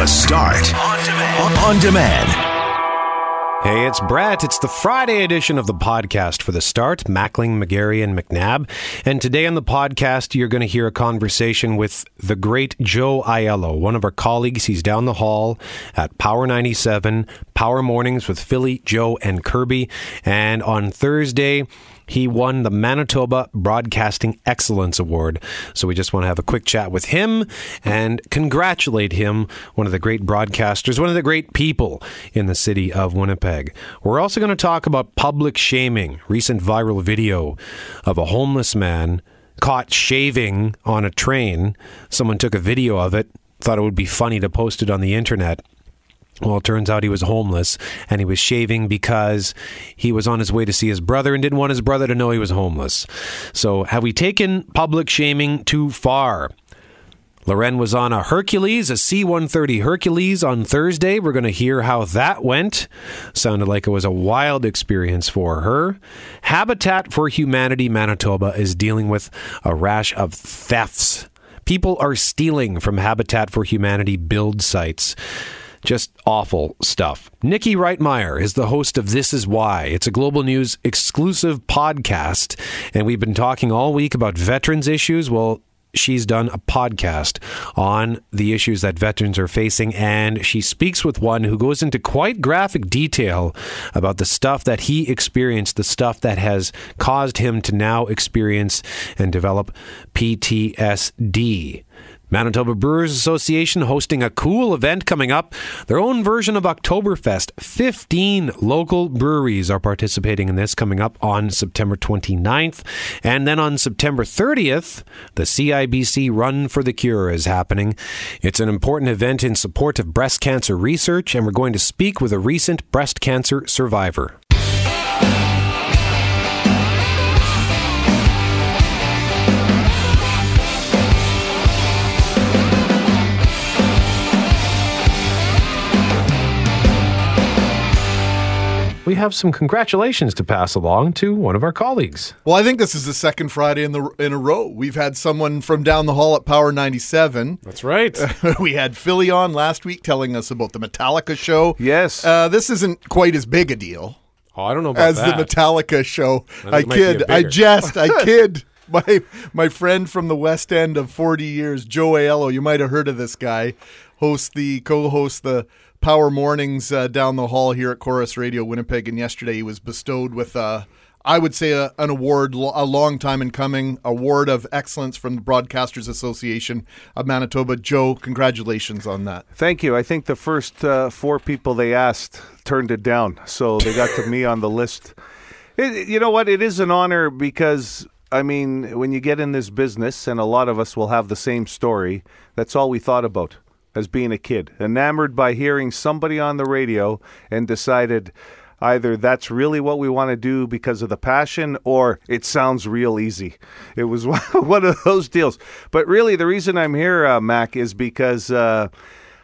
The Start on demand. On demand. Hey, it's Brett. It's the Friday edition of the podcast for the start. Mackling, McGarry, and McNabb. And today on the podcast, you're going to hear a conversation with the great Joe Aiello, one of our colleagues. He's down the hall at Power 97, Power Mornings with Philly, Joe, and Kirby. And on Thursday, he won the Manitoba Broadcasting Excellence Award. So we just want to have a quick chat with him and congratulate him, one of the great broadcasters, one of the great people in the city of Winnipeg. We're also going to talk about public shaming, recent viral video of a homeless man caught shaving on a train. Someone took a video of it, thought it would be funny to post it on the internet. Well, it turns out he was homeless and he was shaving because he was on his way to see his brother and didn't want his brother to know he was homeless. So, have we taken public shaming too far? Lauren was on a Hercules, a C 130 Hercules on Thursday. We're going to hear how that went. Sounded like it was a wild experience for her. Habitat for Humanity Manitoba is dealing with a rash of thefts. People are stealing from Habitat for Humanity build sites. Just awful stuff. Niki Reitmayer is the host of This Is Why. It's a Global News exclusive podcast, and we've been talking all week about veterans issues. Well, she's done a podcast on the issues that veterans are facing, and she speaks with one who goes into quite graphic detail about the stuff that he experienced, the stuff that has caused him to now experience and develop PTSD. Manitoba Brewers Association hosting a cool event coming up, their own version of Oktoberfest. 15 local breweries are participating in this coming up on September 29th. And then on September 30th, the CIBC Run for the Cure is happening. It's an important event in support of breast cancer research, and we're going to speak with a recent breast cancer survivor. We have some congratulations to pass along to one of our colleagues. Well, I think this is the second Friday in the in a row. We've had someone from down the hall at Power 97. That's right. we had Philly on last week telling us about the Metallica show. Yes. Uh, this isn't quite as big a deal. Oh, I don't know as that. the Metallica show. I, I kid. I jest. I kid. My my friend from the West End of 40 years, Joe Aiello, you might have heard of this guy, Host the co-host the Power Mornings uh, down the hall here at Corus Radio Winnipeg, and yesterday he was bestowed with, uh, I would say, a, an award, a long time in coming, award of excellence from the Broadcasters Association of Manitoba. Joe, congratulations on that. Thank you. I think the first uh, four people they asked turned it down, so they got to me on the list. It, you know what? It is an honor because I mean, when you get in this business, and a lot of us will have the same story, that's all we thought about as being a kid, enamored by hearing somebody on the radio and decided either that's really what we want to do because of the passion or it sounds real easy. It was one of those deals. But really, the reason I'm here, uh, Mac, is because. Uh,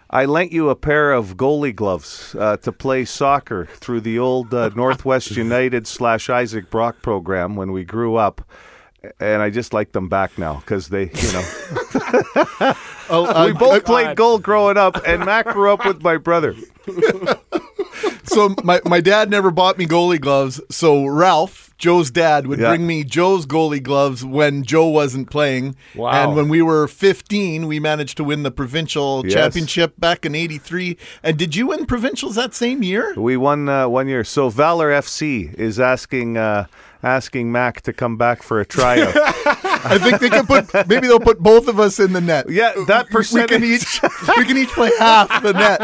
I lent you a pair of goalie gloves uh, to play soccer through the old uh, Northwest United slash Isaac Brock program when we grew up and I just like them back now because they, you know, oh, uh, we both uh, played goal growing up, and Mac grew up with my brother. so my my dad never bought me goalie gloves. So Ralph, Joe's dad, would yeah. bring me Joe's goalie gloves when Joe wasn't playing. Wow! And when we were 15, we managed to win the provincial yes. championship back in '83. And did you win provincials that same year? We won uh, one year. So Valour FC is asking. Uh, asking Mac to come back for a tryout. I think they can put maybe they'll put both of us in the net. Yeah, that percentage. We can each we can each play half the net.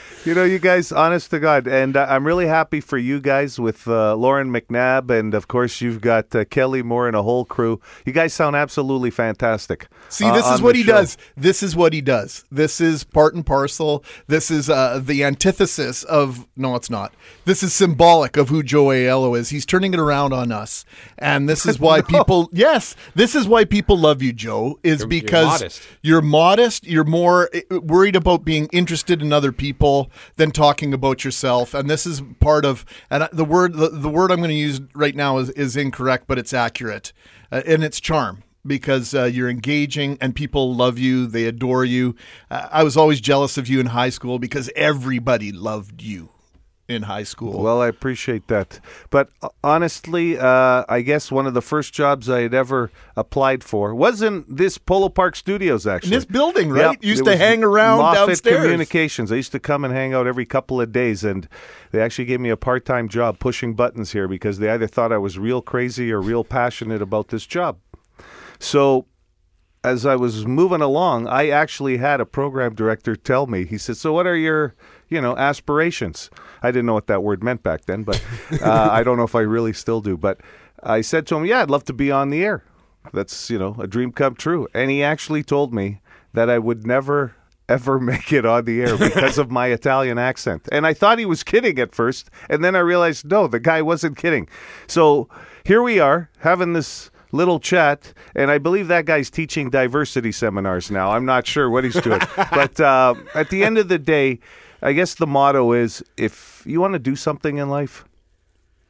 you know, you guys, honest to God, and uh, I'm really happy for you guys with uh, Lauren McNabb, and of course you've got uh, Kelly Moore and a whole crew. You guys sound absolutely fantastic. See, this uh, is what he show. does. This is what he does. This is part and parcel. This is uh, the antithesis of no, it's not. This is symbolic of who Joe Aiello is. He's turning it around on us, and this is why no. people. Yes, this is why people love you, Joe. Is you're, because you're modest. you're modest. You're more eh, worried about being interested in other people than talking about yourself. And this is part of and the word the, the word I'm going to use right now is is incorrect, but it's accurate, uh, and it's charm because uh, you're engaging and people love you. They adore you. Uh, I was always jealous of you in high school because everybody loved you in high school. Well, I appreciate that. But uh, honestly, uh, I guess one of the first jobs I had ever applied for was in this Polo Park Studios, actually. In this building, right? Yep. Used to hang around Moffat downstairs. Communications. I used to come and hang out every couple of days, and they actually gave me a part time job pushing buttons here because they either thought I was real crazy or real passionate about this job. So as I was moving along, I actually had a program director tell me, he said, So what are your you know, aspirations. I didn't know what that word meant back then, but uh, I don't know if I really still do. But I said to him, "Yeah, I'd love to be on the air. That's you know a dream come true." And he actually told me that I would never ever make it on the air because of my Italian accent. And I thought he was kidding at first, and then I realized no, the guy wasn't kidding. So here we are having this little chat, and I believe that guy's teaching diversity seminars now. I'm not sure what he's doing, but uh, at the end of the day I guess the motto is if you want to do something in life,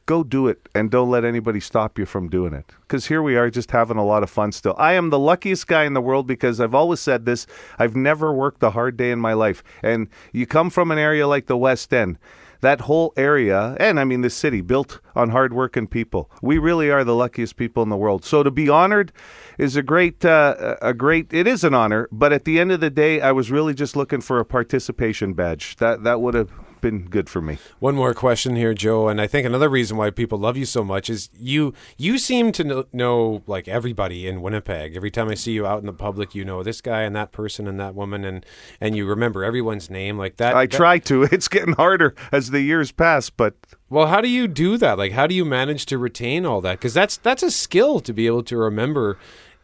go do it and don't let anybody stop you from doing it. Because here we are just having a lot of fun still. I am the luckiest guy in the world because I've always said this I've never worked a hard day in my life. And you come from an area like the West End that whole area, and I mean the city, built on hardworking people. We really are the luckiest people in the world. So to be honored is a great, uh, a great. It is an honor, but at the end of the day, I was really just looking for a participation badge. That that would have been good for me. One more question here, Joe, and I think another reason why people love you so much is you you seem to know, know, like everybody in Winnipeg. Every time I see you out in the public, you know this guy and that person and that woman, and and you remember everyone's name like that. I that, try to. It's getting harder as the years pass, but well, how do you do that? Like, how do you manage to retain all that? Because that's that's a skill to be able to remember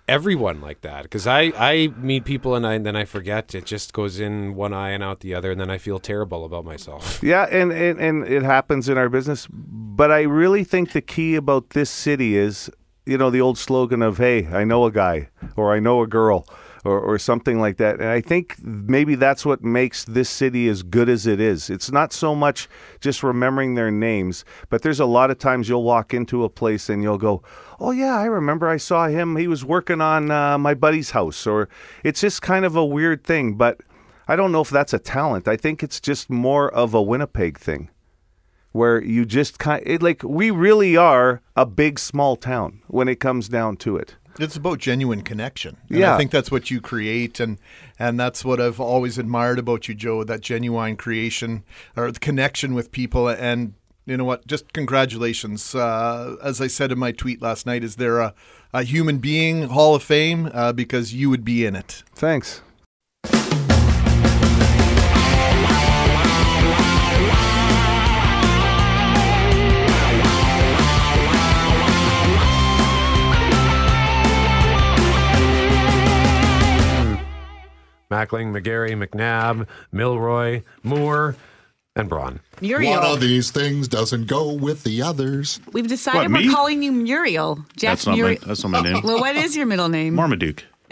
everyone like that because I, I meet people and, I, and then I forget it just goes in one eye and out the other and then I feel terrible about myself. Yeah, and, and, and it happens in our business. But I really think the key about this city is, you know, the old slogan of, hey, I know a guy or I know a girl or, or something like that. And I think maybe that's what makes this city as good as it is. It's not so much just remembering their names, but there's a lot of times you'll walk into a place and you'll go, oh, yeah, I remember I saw him. He was working on uh, my buddy's house. Or it's just kind of a weird thing. But I don't know if that's a talent. I think it's just more of a Winnipeg thing where you just kind of, like we really are a big small town when it comes down to it. It's about genuine connection. And yeah, I think that's what you create, and and that's what I've always admired about you, Joe. That genuine creation or the connection with people, and you know what? Just congratulations. Uh, as I said in my tweet last night, is there a, a human being Hall of Fame? Uh, because you would be in it. Thanks. Mackling, McGarry, McNabb, Milroy, Moore, and Braun. Muriel. One of these things doesn't go with the others. We've decided what, we're calling you Muriel. Jeff that's, not Muri- my, that's not my name. well, what is your middle name? Marmaduke.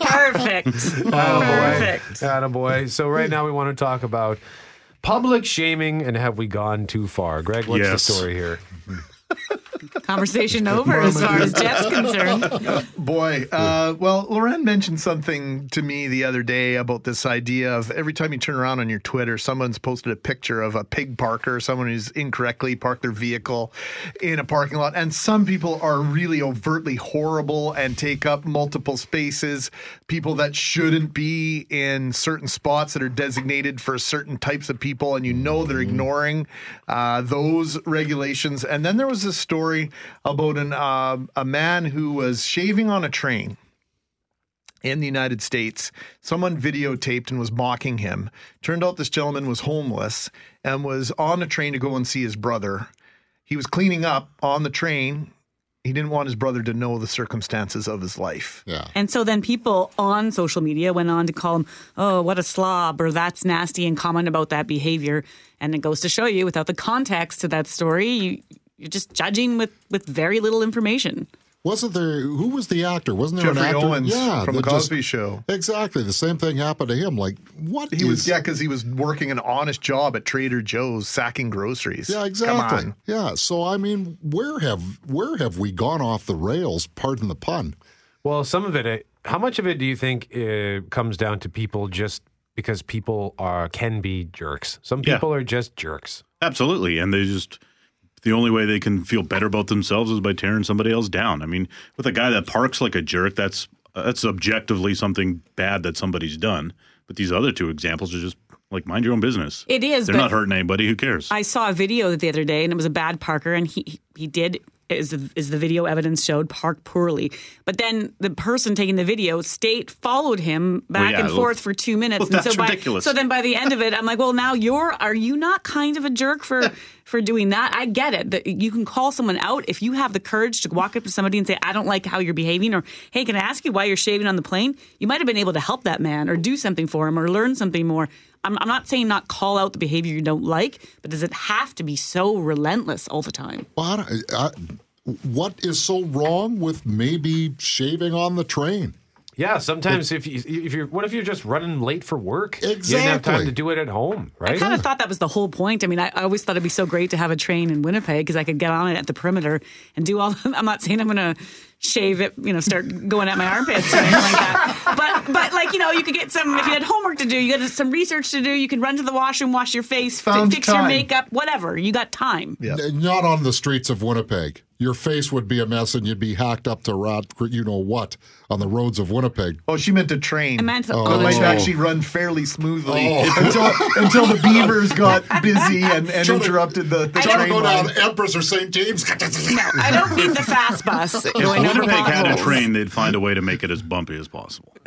Perfect. Perfect. boy. So right now we want to talk about public shaming and have we gone too far? Greg, what's yes. the story here? Conversation over as far as Jeff's concerned. Boy, uh, well, Lauren mentioned something to me the other day about this idea of every time you turn around on your Twitter, someone's posted a picture of a pig parker, someone who's incorrectly parked their vehicle in a parking lot. And some people are really overtly horrible and take up multiple spaces, people that shouldn't be in certain spots that are designated for certain types of people. And you know they're mm-hmm. ignoring uh, those regulations. And then there was a story about an uh, a man who was shaving on a train in the United States. Someone videotaped and was mocking him. Turned out this gentleman was homeless and was on a train to go and see his brother. He was cleaning up on the train. He didn't want his brother to know the circumstances of his life. Yeah. And so then people on social media went on to call him, oh, what a slob, or that's nasty, and comment about that behavior. And it goes to show you, without the context to that story, you, you're just judging with with very little information. Wasn't there? Who was the actor? Wasn't there Geoffrey an actor? Owens yeah, from the that just- Cosby Show. Exactly. The same thing happened to him. Like what? He was yeah, because he was working an honest job at Trader Joe's sacking groceries. Yeah, Come exactly. on. Yeah. So I mean, where have where have we gone off the rails? Pardon the pun. Well, some of it, uh, how much of it do you think uh, comes down to people just because people are can be jerks? Some Yeah. people are just jerks. Absolutely. And they just, the only way they can feel better about themselves is by tearing somebody else down. I mean, with a guy that parks like a jerk, that's, uh, that's objectively something bad that somebody's done. But these other two examples are just like, mind your own business. It is, They're not hurting anybody. Who cares? I saw a video the other day, and it was a bad parker, and he he did. Is the, is the video evidence showed park poorly, but then the person taking the video, state followed him back yeah, and well- forth for two minutes. well, and that's so by, ridiculous. So then by the end of it, I'm like, well, now you're are you not kind of a jerk for for doing that? I get it that you can call someone out if you have the courage to walk up to somebody and say, I don't like how you're behaving, or Hey, can I ask you why you're shaving on the plane? You might have been able to help that man or do something for him or learn something more. I'm, I'm not saying not call out the behavior you don't like, but does it have to be so relentless all the time? Well, I, I, what is so wrong with maybe shaving on the train? Yeah, sometimes if you if you're what if you're just running late for work? You didn't have time to do it at home, I kind of thought that was the whole point. I mean, I, I always thought it'd be so great to have a train in Winnipeg because I could get on it at the perimeter and do all. I'm not saying I'm going to shave it, you know, start going at my armpits or anything like that. But but like you know, you could get some if you had homework to do, you got some research to do. You can run to the washroom, wash your face, fi- Found fix your makeup, whatever. You got time. Yeah. Not on the streets of Winnipeg. Your face would be a mess, and you'd be hacked up to rot, you know what, on the roads of Winnipeg. Oh, she meant to train. I meant oh. oh, the- It oh. might Oh. actually run fairly smoothly Oh. until until the beavers got busy and, and Trying interrupted the, the Trying to train go line. down Empress or St. James. no, I don't mean the fast bus going over Winnipeg had a train, they'd find a way to make it as bumpy as possible.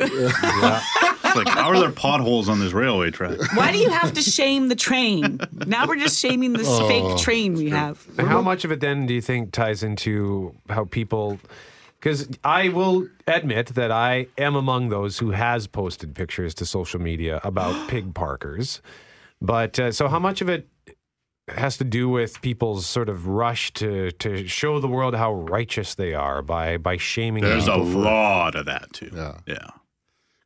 It's like, how are there potholes on this railway track? Why do you have to shame the train? Now we're just shaming this Oh, fake train we have. And how much of it then do you think ties into how people? Because I will admit that I am among those who has posted pictures to social media about pig parkers. But uh, so, how much of it has to do with people's sort of rush to to show the world how righteous they are by by shaming There's a people for- lot of that too. Yeah. Yeah.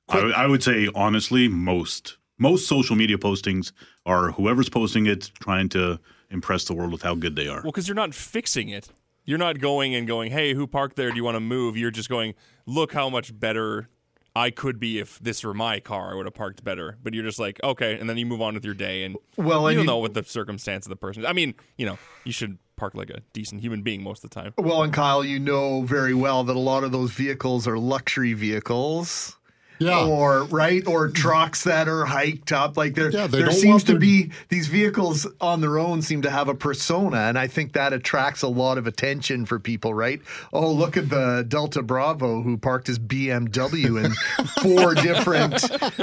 I, would- I would say honestly, most most social media postings are whoever's posting it trying to impress the world with how good they are. Well, because you're not fixing it. You're not going and going, hey, who parked there? Do you want to move? You're just going, look how much better I could be if this were my car. I would have parked better. But you're just like, okay, and then you move on with your day, and Well, you don't know what the circumstance of the person. is. I mean, you know, you should park like a decent human being most of the time. Well, and Kyle, you know very well that a lot of those vehicles are luxury vehicles. Yeah. Or right, or trucks that are hiked up. Like there, Yeah, there seems to their- be these vehicles on their own seem to have a persona, and I think that attracts a lot of attention for people. Right? Oh, look at the Delta Bravo who parked his BMW in four different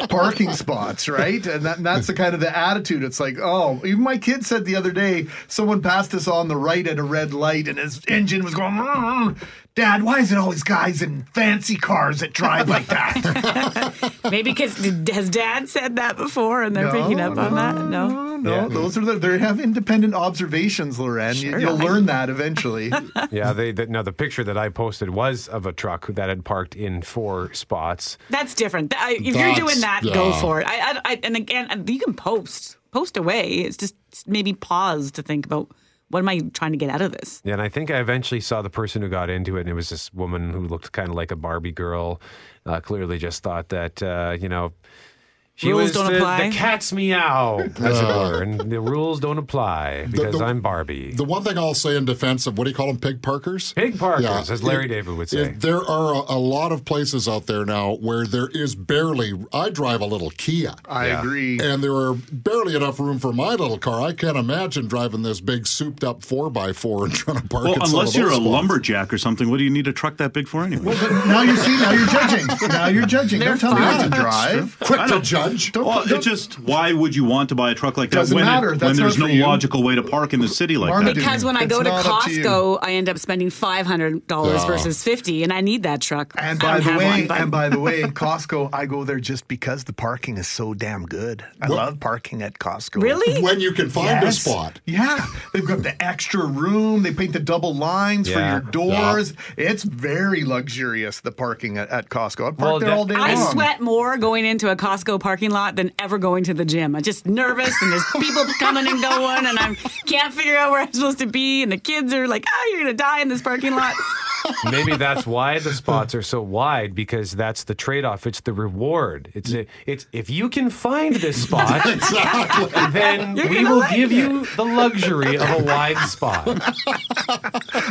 parking spots. Right? And, that, and that's the kind of the attitude. It's like, oh, even my kid said the other day, someone passed us on the right at a red light, and his engine was going. "Mm, Dad, why is it always guys in fancy cars that drive like that? Maybe because has Dad said that before, and they're picking up on that. No, No, those are the, they have independent observations, Lauren. You, Sure. you'll learn that eventually. Yeah, they, the, now the picture that I posted was of a truck that had parked in four spots. that's different. I- If you're doing that, go for it. I, I, I, and again, you can post, post away. It's just maybe pause to think about what am I trying to get out of this. Yeah, and I think I eventually saw the person who got into it, and it was this woman who looked kind of like a Barbie girl. Uh, clearly, just thought that uh, you know she Rules don't the, apply? the cat's meow, as it were, and the rules don't apply because the- I'm Barbie. The one thing I'll say in defense of what do you call them, pig parkers? Pig parkers, Yeah. as Larry It- David would it- say. there are a, a lot of places out there now where there is barely. I drive a little Kia. I agree. And there are barely enough room for my little car. I can't imagine driving this big souped up four x four and trying to park. Well, unless you're a spots. lumberjack or something, what do you need a truck that big for anyway? But now you see, now you're judging. Now you're judging. Don't tell me what to drive. Quick to judge. Judge. Don't, well, don't, just why would you want to buy a truck like that when, it, when there's no logical way to park in the city like that? Because when I go to Costco, to I end up spending five hundred dollars versus fifty, and I need that truck. And by the way, one, and by the way, Costco, I go there just because the parking is so damn good. I what? love parking at Costco. Really? When you can find yes. a spot. Yeah, they've got the extra room. They paint the double lines yeah. for your doors. Yeah. It's very luxurious. The parking at, at Costco. I park well, there all day I long. sweat more going into a Costco parking lot than ever going to the gym. I'm just nervous, and there's people coming and going, and I can't figure out where I'm supposed to be, and the kids are like, "Oh, you're gonna die in this parking lot." Maybe that's why the spots are so wide because that's the trade-off. It's the reward. It's a, it's if you can find this spot, then You're we will like give it. you the luxury of a wide spot.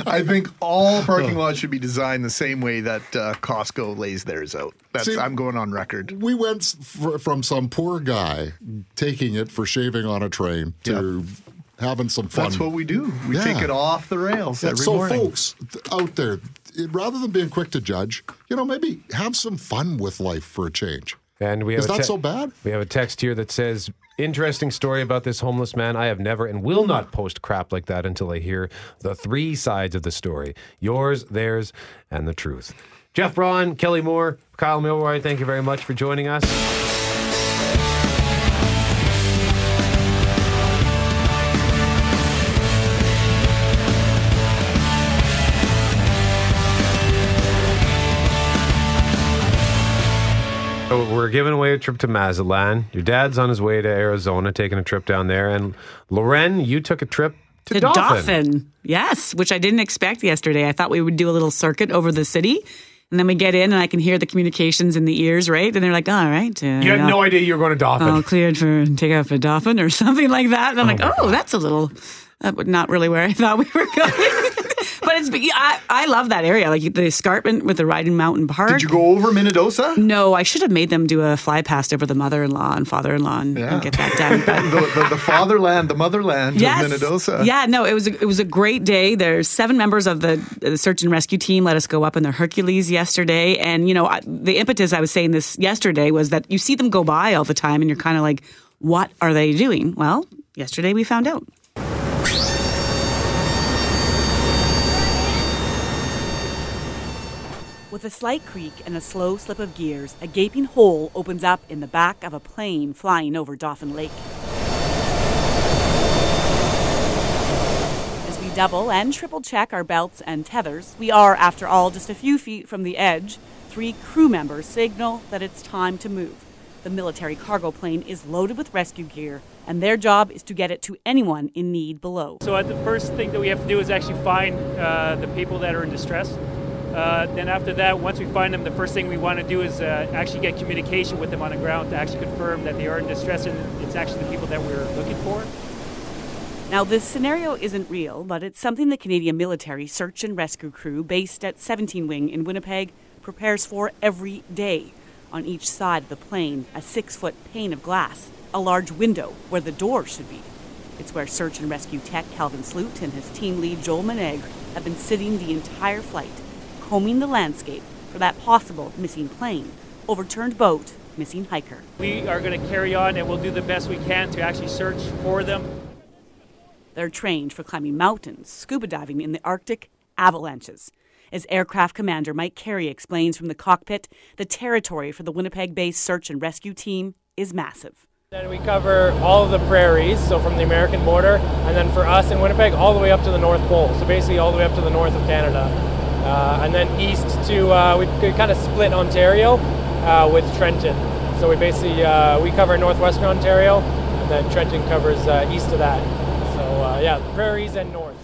I think all parking lots should be designed the same way that uh, Costco lays theirs out. That's See, I'm going on record. We went f- from some poor guy taking it for shaving on a train to yep having some fun. That's what we do. We yeah. take it off the rails yeah, every so morning. folks out there, rather than being quick to judge, you know, maybe have some fun with life for a change. And we have is that te- so bad? We have a text here that says, "Interesting story about this homeless man. I have never and will not post crap like that until I hear the three sides of the story: yours, theirs, and the truth." Jeff Braun, Kelly Moore, Kyle Milroy, thank you very much for joining us. So we're giving away a trip to Mazatlan. Your dad's on his way to Arizona, taking a trip down there. And Lauren, you took a trip to, to Dauphin. Dauphin. Yes, which I didn't expect yesterday. I thought we would do a little circuit over the city. And then we get in, and I can hear the communications in the ears, right? And they're like, "All right." Uh, you had no idea you were going to Dauphin. Oh, cleared for take off a Dauphin or something like that. And I'm oh like, "Oh, God. that's a little." Uh, not really where I thought we were going but it's I, I love that area, like the escarpment with the Riding Mountain Park. Did you go over Minnedosa? No, I should have made them do a fly past over the mother-in-law and father-in-law and, yeah. and get that done. the, the, the, fatherland, the motherland yes. of Minnedosa. Yeah, no, it was a, it was a great day. There's seven members of the, the search and rescue team let us go up in the Hercules yesterday, and you know I, the impetus I was saying this yesterday was that you see them go by all the time, and you're kind of like, what are they doing? Well, yesterday we found out. With a slight creak and a slow slip of gears, a gaping hole opens up in the back of a plane flying over Dauphin Lake. As we double and triple check our belts and tethers, we are, after all, just a few feet from the edge. Three crew members signal that it's time to move. The military cargo plane is loaded with rescue gear, and their job is to get it to anyone in need below. So, the first thing that we have to do is actually find uh, the people that are in distress. Uh, then after that, once we find them, the first thing we want to do is uh, actually get communication with them on the ground to actually confirm that they are in distress and it's actually the people that we're looking for. Now, this scenario isn't real, but it's something the Canadian military search and rescue crew based at 17 Wing in Winnipeg prepares for every day. On each side of the plane, a six foot pane of glass, a large window where the door should be. It's where search and rescue tech Calvin Sloot and his team lead Joel Menegre have been sitting the entire flight combing the landscape for that possible missing plane, overturned boat, missing hiker. We are going to carry on and we'll do the best we can to actually search for them. They're trained for climbing mountains, scuba diving in the Arctic, avalanches. As aircraft commander Mike Carey explains from the cockpit, the territory for the Winnipeg based search and rescue team is massive. And we cover all of the prairies, so from the American border, and then for us in Winnipeg, all the way up to the North Pole, so basically all the way up to the north of Canada. Uh, and then east to uh, we, we kind of split Ontario uh, with Trenton. So we basically uh, we cover northwestern Ontario, and then Trenton covers uh, east of that. So uh, yeah, prairies and north.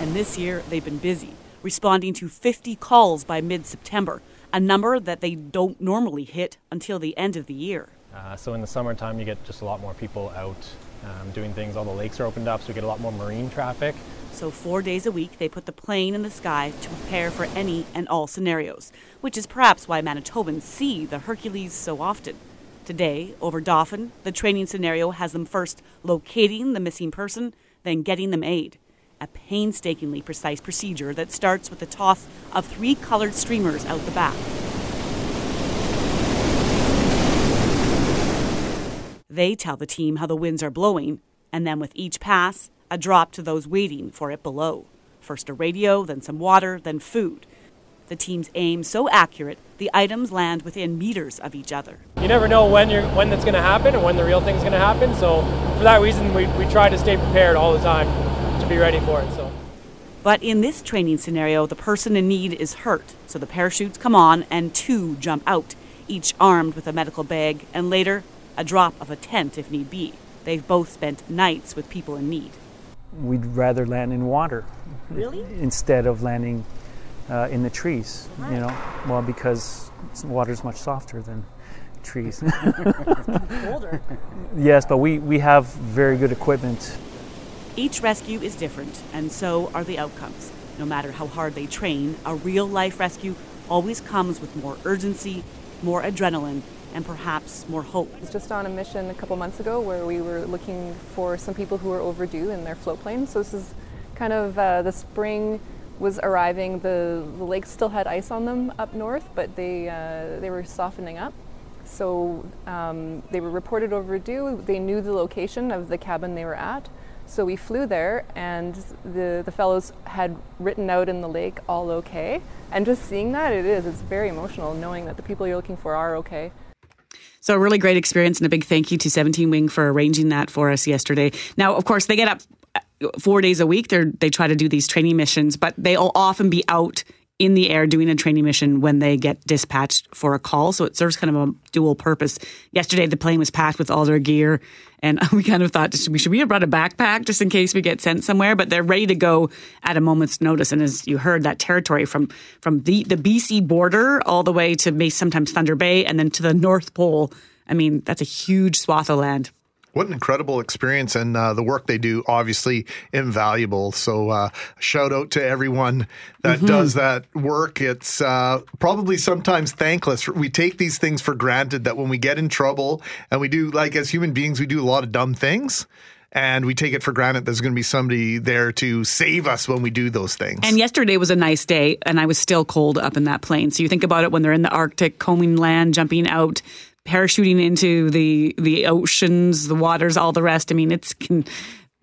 And this year they've been busy, responding to 50 calls by mid-September, a number that they don't normally hit until the end of the year. so in the summertime, you get just a lot more people out um, doing things. All the lakes are opened up, so we get a lot more marine traffic. So, four days a week, they put the plane in the sky to prepare for any and all scenarios, which is perhaps why Manitobans see the Hercules so often. Today, over Dauphin, the training scenario has them first locating the missing person, then getting them aid. A painstakingly precise procedure that starts with the toss of three colored streamers out the back. They tell the team how the winds are blowing, and then with each pass, a drop to those waiting for it below. First a radio, then some water, then food. The team's aim so accurate, the items land within meters of each other. You never know when you're when that's going to happen and when the real thing's going to happen. So for that reason, we, we try to stay prepared all the time to be ready for it. So. But in this training scenario, the person in need is hurt, so the parachutes come on and two jump out, each armed with a medical bag, and later, a drop of a tent if need be. They've both spent nights with people in need. We'd rather land in water. Really? Instead of landing uh, in the trees, right. you know, well, because water is much softer than trees. colder. Yes, but we, we have very good equipment. Each rescue is different, and so are the outcomes. No matter how hard they train, a real life rescue always comes with more urgency, more adrenaline, and perhaps more hope. I was just on a mission a couple months ago where we were looking for some people who were overdue in their float plane. So this is kind of uh, the spring was arriving. The, the lakes still had ice on them up north, but they, uh, they were softening up. So um, they were reported overdue. They knew the location of the cabin they were at. So we flew there, and the, the fellows had written out in the lake, all okay. And just seeing that, it is, it's very emotional knowing that the people you're looking for are okay. So, a really great experience, and a big thank you to 17 Wing for arranging that for us yesterday. Now, of course, they get up uh, four days a week. They they try to do these training missions, but they'll often be out in the air doing a training mission when they get dispatched for a call. So it serves kind of a dual purpose. Yesterday, the plane was packed with all their gear, and we kind of thought, should we, should we have brought a backpack just in case we get sent somewhere? But they're ready to go at a moment's notice. And as you heard, that territory from from the, the BC border all the way to sometimes Thunder Bay and then to the North Pole. I mean, that's a huge swath of land. What an incredible experience, and uh, the work they do obviously invaluable. So, uh, shout out to everyone that mm-hmm. does that work. It's uh, probably sometimes thankless. We take these things for granted that when we get in trouble, and we do, like as human beings, we do a lot of dumb things and we take it for granted there's going to be somebody there to save us when we do those things. And yesterday was a nice day, and I was still cold up in that plane. So you think about it when they're in the Arctic, combing land, jumping out, parachuting into the the oceans, the waters, all the rest. I mean, it's can,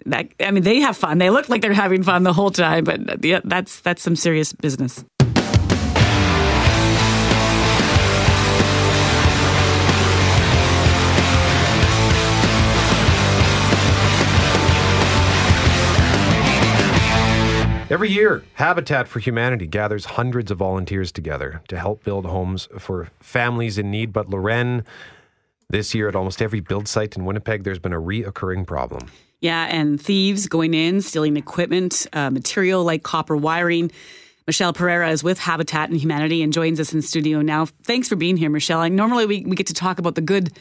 that. I mean, they have fun. They look like they're having fun the whole time, but yeah, that's that's some serious business. Every year, Habitat for Humanity gathers hundreds of volunteers together to help build homes for families in need. But Lauren, this year at almost every build site in Winnipeg, there's been a reoccurring problem. Yeah, and thieves going in, stealing equipment, uh, material like copper wiring. Michelle Pereira is with Habitat and Humanity and joins us in studio now. Thanks for being here, Michelle. I, normally we, we get to talk about the good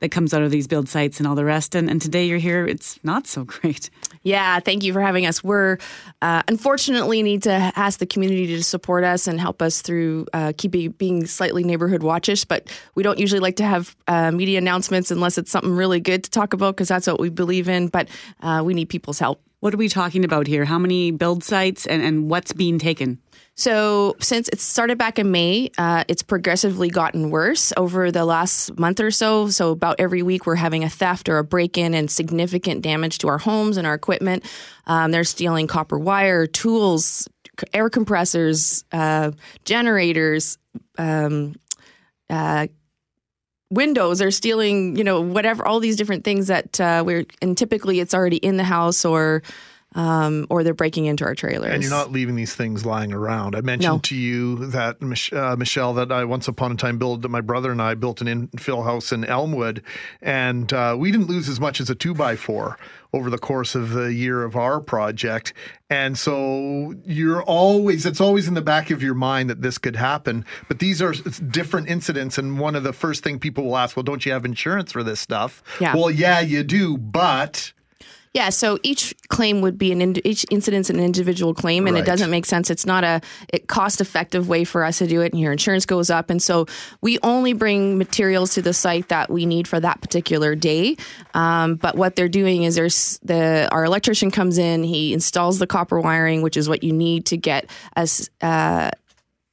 that comes out of these build sites and all the rest. And, and today you're here, it's not so great. Yeah, thank you for having us. We're uh, unfortunately need to ask the community to support us and help us through uh, keeping being slightly neighborhood watchish. But we don't usually like to have uh, media announcements unless it's something really good to talk about because that's what we believe in. But uh, we need people's help. What are we talking about here? How many build sites and, and what's being taken? So, since it started back in May, uh, it's progressively gotten worse over the last month or so. So, about every week, we're having a theft or a break in and significant damage to our homes and our equipment. Um, they're stealing copper wire, tools, air compressors, uh, generators. Um, uh, windows are stealing you know whatever all these different things that uh, we're and typically it's already in the house or um, or they're breaking into our trailers. And you're not leaving these things lying around. I mentioned no. to you that uh, Michelle that I once upon a time built. That my brother and I built an infill house in Elmwood, and uh, we didn't lose as much as a two by four over the course of the year of our project. And so you're always, it's always in the back of your mind that this could happen. But these are different incidents. And one of the first thing people will ask, well, don't you have insurance for this stuff? Yeah. Well, yeah, you do, but yeah, so each claim would be an ind- each incident's an individual claim, and right. it doesn't make sense. It's not a cost effective way for us to do it, and your insurance goes up. And so we only bring materials to the site that we need for that particular day. Um, but what they're doing is there's the our electrician comes in, he installs the copper wiring, which is what you need to get us uh,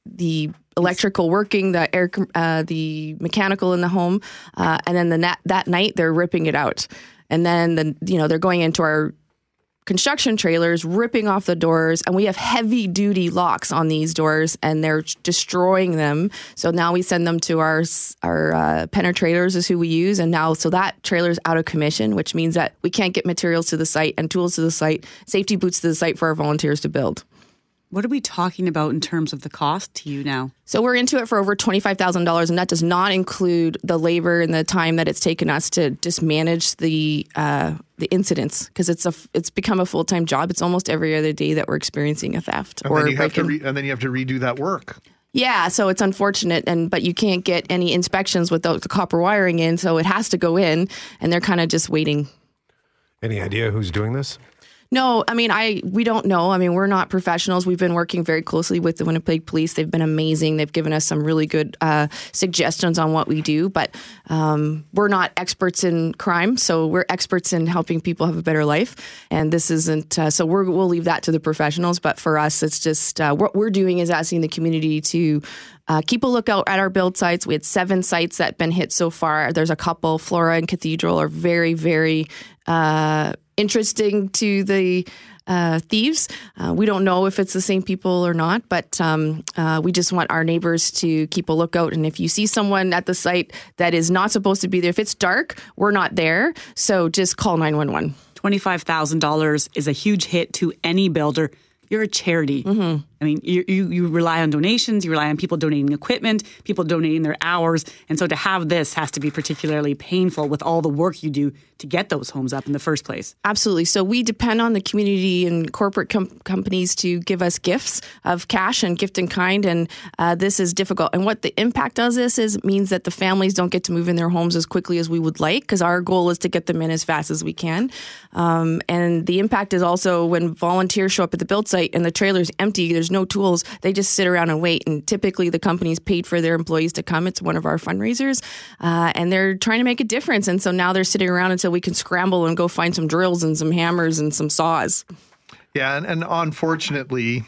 the electrical working, the air, uh, the mechanical in the home, uh, and then the na- that night they're ripping it out, and then the you know they're going into our construction trailers ripping off the doors and we have heavy duty locks on these doors and they're destroying them. So now we send them to our our uh, penetrators is who we use and now so that trailer's out of commission which means that we can't get materials to the site and tools to the site safety boots to the site for our volunteers to build what are we talking about in terms of the cost to you now? So we're into it for over $25,000, and that does not include the labor and the time that it's taken us to just manage the uh, the incidents because it's a it's become a full time job. It's almost every other day that we're experiencing a theft and or then you have to re- and then you have to redo that work. Yeah, so it's unfortunate, and but you can't get any inspections without the copper wiring in, so it has to go in, and they're kind of just waiting. Any idea who's doing this? No, I mean, I we don't know. I mean, we're not professionals. We've been working very closely with the Winnipeg Police. They've been amazing. They've given us some really good uh, suggestions on what we do, but um, we're not experts in crime. So we're experts in helping people have a better life. And this isn't. Uh, so we will leave that to the professionals. But for us, it's just uh, what we're doing is asking the community to. Uh, keep a lookout at our build sites. We had seven sites that have been hit so far. There's a couple. Flora and Cathedral are very, very uh, interesting to the uh, thieves. Uh, we don't know if it's the same people or not, but um, uh, we just want our neighbors to keep a lookout. And if you see someone at the site that is not supposed to be there, if it's dark, we're not there. So just call 911. $25,000 is a huge hit to any builder. You're a charity. Mm-hmm. I mean, you, you, you rely on donations, you rely on people donating equipment, people donating their hours, and so to have this has to be particularly painful with all the work you do to get those homes up in the first place. Absolutely. So we depend on the community and corporate com- companies to give us gifts of cash and gift in kind, and uh, this is difficult. And what the impact does this is means that the families don't get to move in their homes as quickly as we would like, because our goal is to get them in as fast as we can. Um, and the impact is also when volunteers show up at the build site and the trailer's empty. There's there's no tools. They just sit around and wait. And typically, the company's paid for their employees to come. It's one of our fundraisers, uh, and they're trying to make a difference. And so now they're sitting around until we can scramble and go find some drills and some hammers and some saws. Yeah, and, and unfortunately,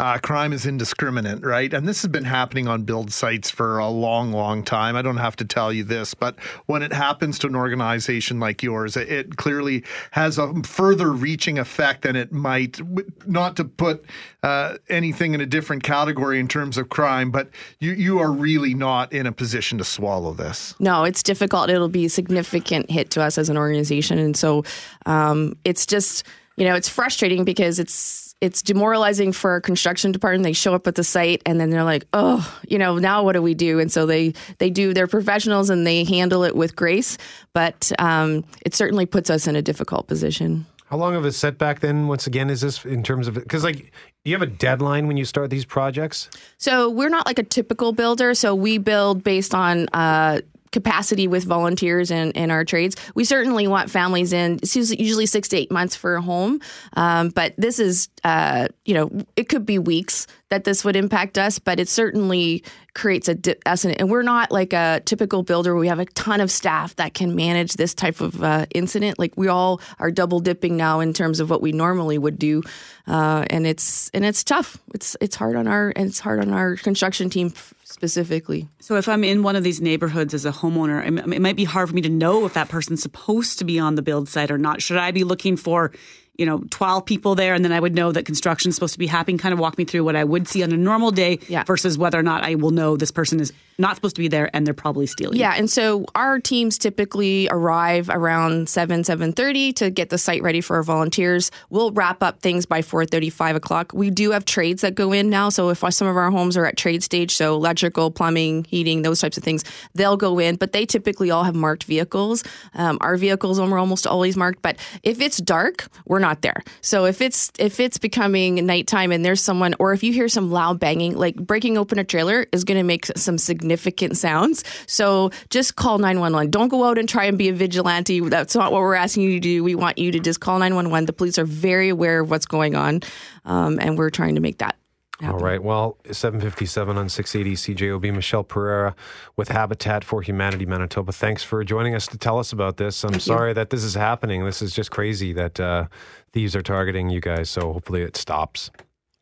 uh, crime is indiscriminate, right? And this has been happening on build sites for a long, long time. I don't have to tell you this, but when it happens to an organization like yours, it, clearly has a further reaching effect than it might, not to put uh, anything in a different category in terms of crime, but you, you are really not in a position to swallow this. No, it's difficult. It'll be a significant hit to us as an organization. And so um, it's just, you know, it's frustrating because it's, it's demoralizing for our construction department. They show up at the site and then they're like, "Oh, you know, now what do we do?" And so they they do. They're professionals and they handle it with grace, but um, it certainly puts us in a difficult position. How long of a setback then? Once again, is this in terms of because like do you have a deadline when you start these projects? So we're not like a typical builder. So we build based on uh, capacity with volunteers and in, in our trades. We certainly want families in. It's usually six to eight months for a home, um, but this is, uh, you know, it could be weeks that this would impact us, but it certainly creates a di- and we're not like a typical builder we have a ton of staff that can manage this type of uh, incident. Like we all are double dipping now in terms of what we normally would do, uh, and it's and it's tough. It's it's hard on our and it's hard on our construction team specifically. So if I'm in one of these neighborhoods as a homeowner, it might be hard for me to know if that person's supposed to be on the build site or not. Should I be looking for you know, 12 people there, and then I would know that construction is supposed to be happening. Kind of walk me through what I would see on a normal day yeah. versus whether or not I will know this person is not supposed to be there and they're probably stealing. Yeah, and so our teams typically arrive around 7, 7.30 to get the site ready for our volunteers. We'll wrap up things by 4.30, 5 o'clock. We do have trades that go in now, so if some of our homes are at trade stage, so electrical, plumbing, heating, those types of things, they'll go in, but they typically all have marked vehicles. Um, our vehicles are almost always marked, but if it's dark, we're not not there. So if it's if it's becoming nighttime and there's someone, or if you hear some loud banging, like breaking open a trailer is going to make some significant sounds. So just call nine one one. Don't go out and try and be a vigilante. That's not what we're asking you to do. We want you to just call nine one one. The police are very aware of what's going on, um, and we're trying to make that Happen. All right. Well, 757 on 680 CJOB. Michelle Pereira with Habitat for Humanity Manitoba. Thanks for joining us to tell us about this. I'm Thank sorry you. that this is happening. This is just crazy that uh, thieves are targeting you guys. So hopefully it stops.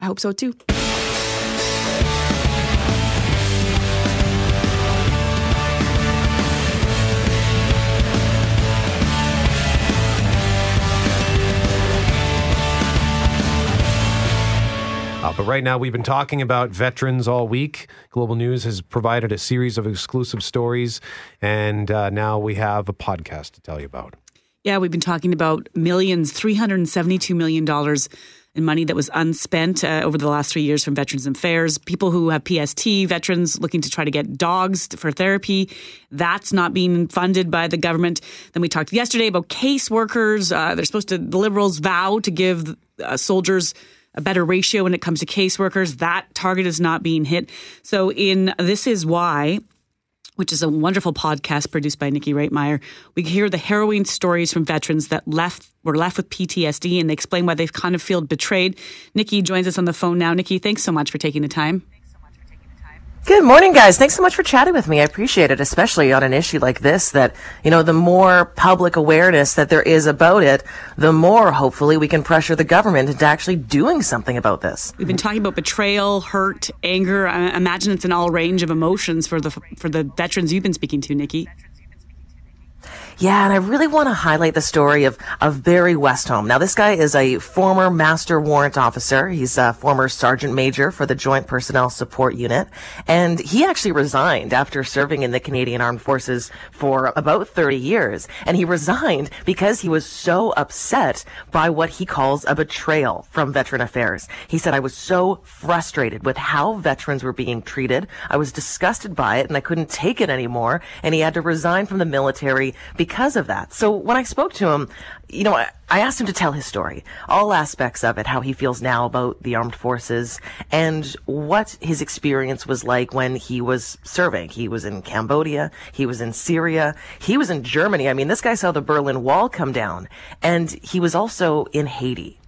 I hope so too. But right now, we've been talking about veterans all week. Global News has provided a series of exclusive stories, and uh, now we have a podcast to tell you about. Yeah, we've been talking about millions, $372 million in money that was unspent uh, over the last three years from Veterans Affairs. People who have PST, veterans looking to try to get dogs for therapy, that's not being funded by the government. Then we talked yesterday about caseworkers. Uh, they're supposed to, the Liberals vow to give uh, soldiers a better ratio when it comes to caseworkers. That target is not being hit. So, in This Is Why, which is a wonderful podcast produced by Niki Reitmayer. We hear the harrowing stories from veterans that left were left with PTSD and they explain why they've kind of feel betrayed. Niki joins us on the phone now. Niki, thanks so much for taking the time. Good morning, guys. Thanks so much for chatting with me. I appreciate it, especially on an issue like this that, you know, the more public awareness that there is about it, the more hopefully we can pressure the government into actually doing something about this. We've been talking about betrayal, hurt, anger. I imagine it's an all range of emotions for the for the veterans you've been speaking to, Niki. Yeah, and I really want to highlight the story of, of Barry Westholm. Now, this guy is a former master warrant officer. He's a former sergeant major for the Joint Personnel Support Unit. And he actually resigned after serving in the Canadian Armed Forces for about 30 years. And he resigned because he was so upset by what he calls a betrayal from Veteran Affairs. He said, I was so frustrated with how veterans were being treated. I was disgusted by it and I couldn't take it anymore. And he had to resign from the military because because of that. So when I spoke to him, you know, I, I asked him to tell his story, all aspects of it, how he feels now about the armed forces and what his experience was like when he was serving. He was in Cambodia. He was in Syria. He was in Germany. I mean, this guy saw the Berlin Wall come down and he was also in Haiti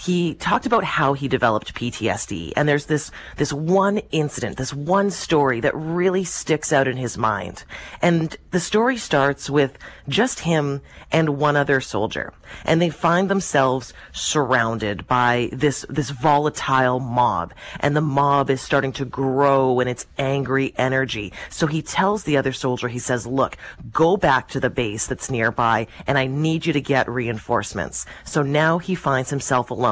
he talked about how he developed PTSD. And there's this, this one incident, this one story that really sticks out in his mind. And the story starts with just him and one other soldier. And they find themselves surrounded by this, this volatile mob. And the mob is starting to grow in its angry energy. So he tells the other soldier, he says, look, go back to the base that's nearby and I need you to get reinforcements. So now he finds himself alone.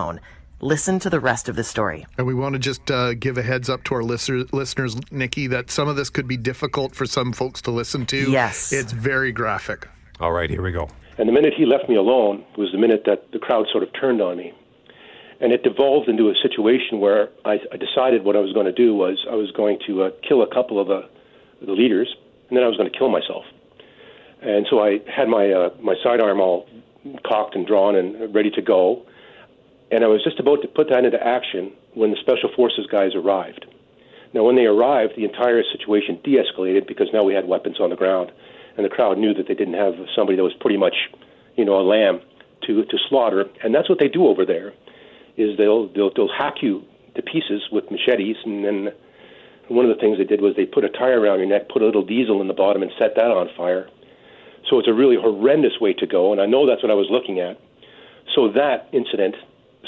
Listen to the rest of the story. And we want to just uh, give a heads up to our listeners, listeners, Niki, that some of this could be difficult for some folks to listen to. Yes. It's very graphic. All right, here we go. And the minute he left me alone was the minute that the crowd sort of turned on me. And it devolved into a situation where I, I decided what I was going to do was I was going to uh, kill a couple of the, the leaders, and then I was going to kill myself. And so I had my uh, my sidearm all cocked and drawn and ready to go, and I was just about to put that into action when the special forces guys arrived. Now, when they arrived, the entire situation de-escalated because now we had weapons on the ground, and the crowd knew that they didn't have somebody that was pretty much, you know, a lamb to to slaughter. And that's what they do over there, is they'll they'll they'll hack you to pieces with machetes, and then one of the things they did was they put a tire around your neck, put a little diesel in the bottom, and set that on fire. So it's a really horrendous way to go, and I know that's what I was looking at. So that incident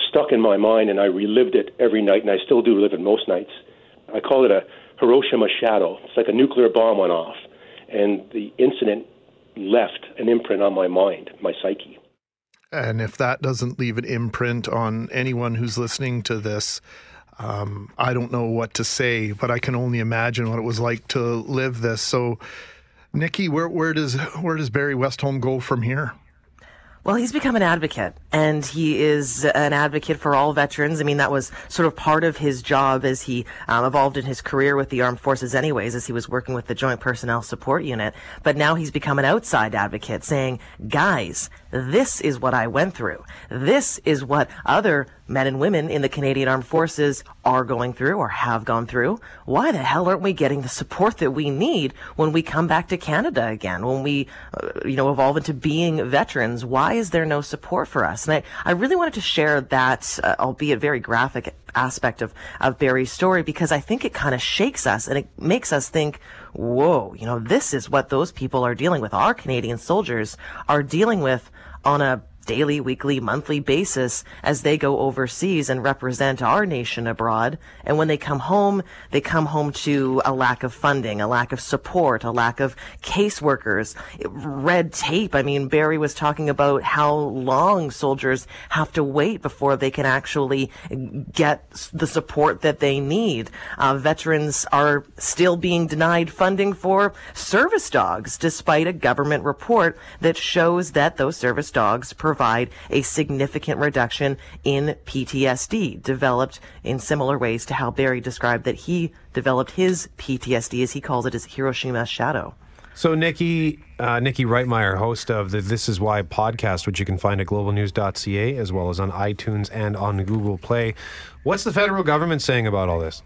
stuck in my mind, and I relived it every night, and I still do live it most nights. I call it a Hiroshima shadow. It's like a nuclear bomb went off, and the incident left an imprint on my mind, my psyche. And if that doesn't leave an imprint on anyone who's listening to this, um, I don't know what to say, but I can only imagine what it was like to live this. So, Niki, where where does where does Barry Westholm go from here? Well, he's become an advocate, and he is an advocate for all veterans. I mean, that was sort of part of his job as he um, evolved in his career with the armed forces, anyways, as he was working with the Joint Personnel Support Unit. But now he's become an outside advocate, saying, "Guys, this is what I went through. This is what other men and women in the Canadian Armed Forces are going through or have gone through. Why the hell aren't we getting the support that we need when we come back to Canada again? When we, uh, you know, evolve into being veterans? Why is there no support for us? And I, I really wanted to share that, uh, albeit very graphic aspect of, of Barry's story because I think it kind of shakes us and it makes us think, whoa, you know, this is what those people are dealing with. Our Canadian soldiers are dealing with on a daily, weekly, monthly basis as they go overseas and represent our nation abroad. And when they come home, they come home to a lack of funding, a lack of support, a lack of caseworkers, red tape. I mean, Barry was talking about how long soldiers have to wait before they can actually get the support that they need. Uh, veterans are still being denied funding for service dogs, despite a government report that shows that those service dogs provide a significant reduction in PTSD, developed in similar ways to how Barry described that he developed his PTSD, as he calls it, as Hiroshima shadow. So, Niki, uh, Niki Reitmayer, host of the This Is Why podcast, which you can find at globalnews.ca as well as on iTunes and on Google Play. What's the federal government saying about all this?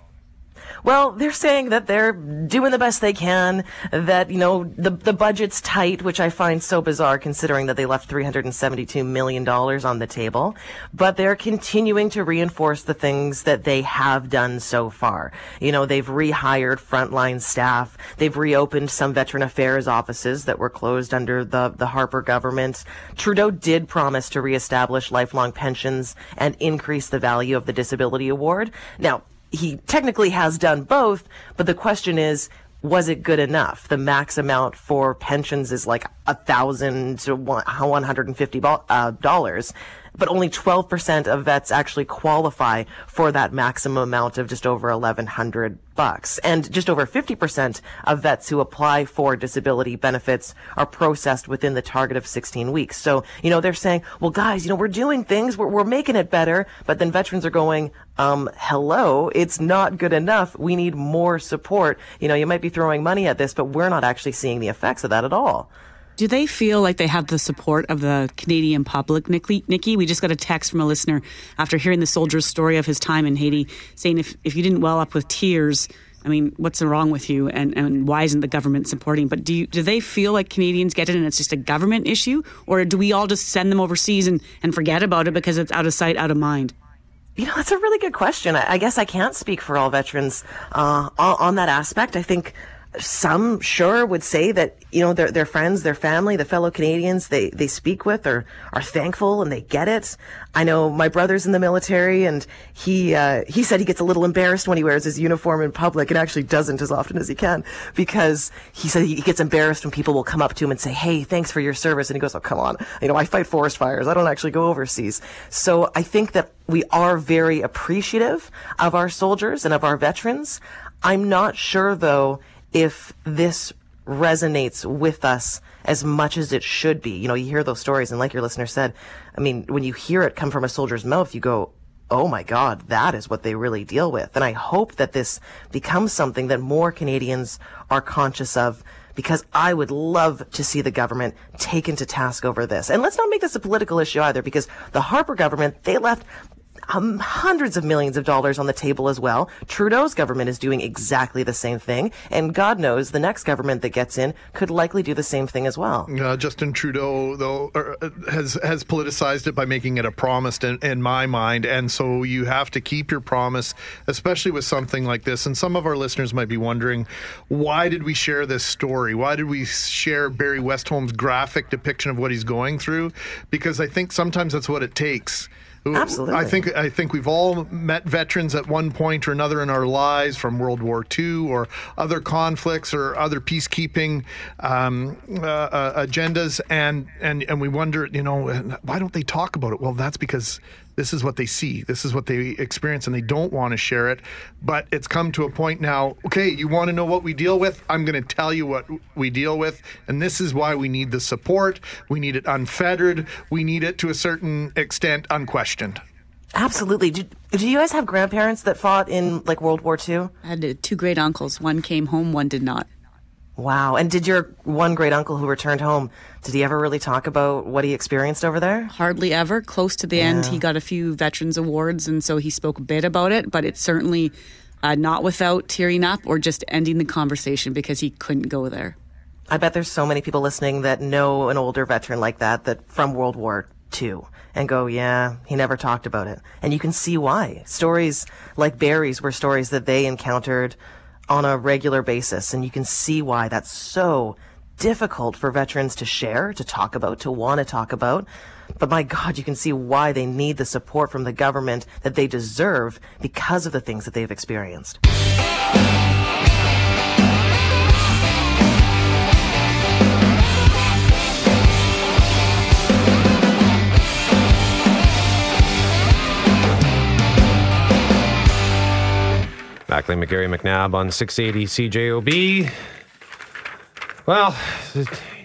Well, they're saying that they're doing the best they can, that, you know, the, the budget's tight, which I find so bizarre considering that they left $372 million on the table. But they're continuing to reinforce the things that they have done so far. You know, they've rehired frontline staff. They've reopened some veteran affairs offices that were closed under the, the Harper government. Trudeau did promise to reestablish lifelong pensions and increase the value of the disability award. Now, he technically has done both, but the question is, was it good enough? The max amount for pensions is like a thousand to one hundred and fifty uh, dollars but only 12% of vets actually qualify for that maximum amount of just over 1100 bucks. And just over 50% of vets who apply for disability benefits are processed within the target of 16 weeks. So, you know, they're saying, well, guys, you know, we're doing things, we're, we're making it better, but then veterans are going, um, hello, it's not good enough. We need more support. You know, you might be throwing money at this, but we're not actually seeing the effects of that at all. Do they feel like they have the support of the Canadian public, Niki? We just got a text from a listener after hearing the soldier's story of his time in Haiti saying if, if you didn't well up with tears, I mean, what's wrong with you and, and why isn't the government supporting? But do you, do they feel like Canadians get it and it's just a government issue? Or do we all just send them overseas and, and forget about it because it's out of sight, out of mind? You know, that's a really good question. I, I guess I can't speak for all veterans uh, on, on that aspect. I think some sure would say that you know their their friends, their family, the fellow Canadians they they speak with are are thankful and they get it. I know my brother's in the military and he uh, he said he gets a little embarrassed when he wears his uniform in public and actually doesn't as often as he can because he said he gets embarrassed when people will come up to him and say, "Hey, thanks for your service," and he goes, "Oh, come on, you know I fight forest fires. I don't actually go overseas." So I think that we are very appreciative of our soldiers and of our veterans. I'm not sure though if this resonates with us as much as it should be. You know, you hear those stories, and like your listener said, I mean, when you hear it come from a soldier's mouth, you go, oh my God, that is what they really deal with. And I hope that this becomes something that more Canadians are conscious of because I would love to see the government taken to task over this. And let's not make this a political issue either because the Harper government, they left um, hundreds of millions of dollars on the table as well. Trudeau's government is doing exactly the same thing, and God knows the next government that gets in could likely do the same thing as well. Uh, Justin Trudeau, though, er, uh, has has politicized it by making it a promise in, in my mind, and so you have to keep your promise, especially with something like this. And some of our listeners might be wondering, why did we share this story? Why did we share Barry Westholm's graphic depiction of what he's going through? Because I think sometimes that's what it takes. Absolutely. I think I think we've all met veterans at one point or another in our lives from World War II or other conflicts or other peacekeeping um, uh, uh, agendas, and and and we wonder, you know, why don't they talk about it? Well, that's because this is what they see. This is what they experience, and they don't want to share it. But it's come to a point now. Okay, you want to know what we deal with? I'm going to tell you what we deal with, and this is why we need the support. We need it unfettered. We need it to a certain extent unquestioned. Absolutely. Do, do you guys have grandparents that fought in like World War II? I had two great uncles. One came home, one did not. Wow. And did your one great uncle who returned home, did he ever really talk about what he experienced over there? Hardly ever. Close to the yeah. end, he got a few Veterans Awards, and so he spoke a bit about it, but it's certainly uh, not without tearing up or just ending the conversation because he couldn't go there. I bet there's so many people listening that know an older veteran like that, that from World War II, and go, yeah, he never talked about it. And you can see why. Stories like Barry's were stories that they encountered on a regular basis. And you can see why that's so difficult for veterans to share, to talk about, to want to talk about. But my God, you can see why they need the support from the government that they deserve because of the things that they've experienced. Mackling McGarry McNabb on 680 CJOB. Well,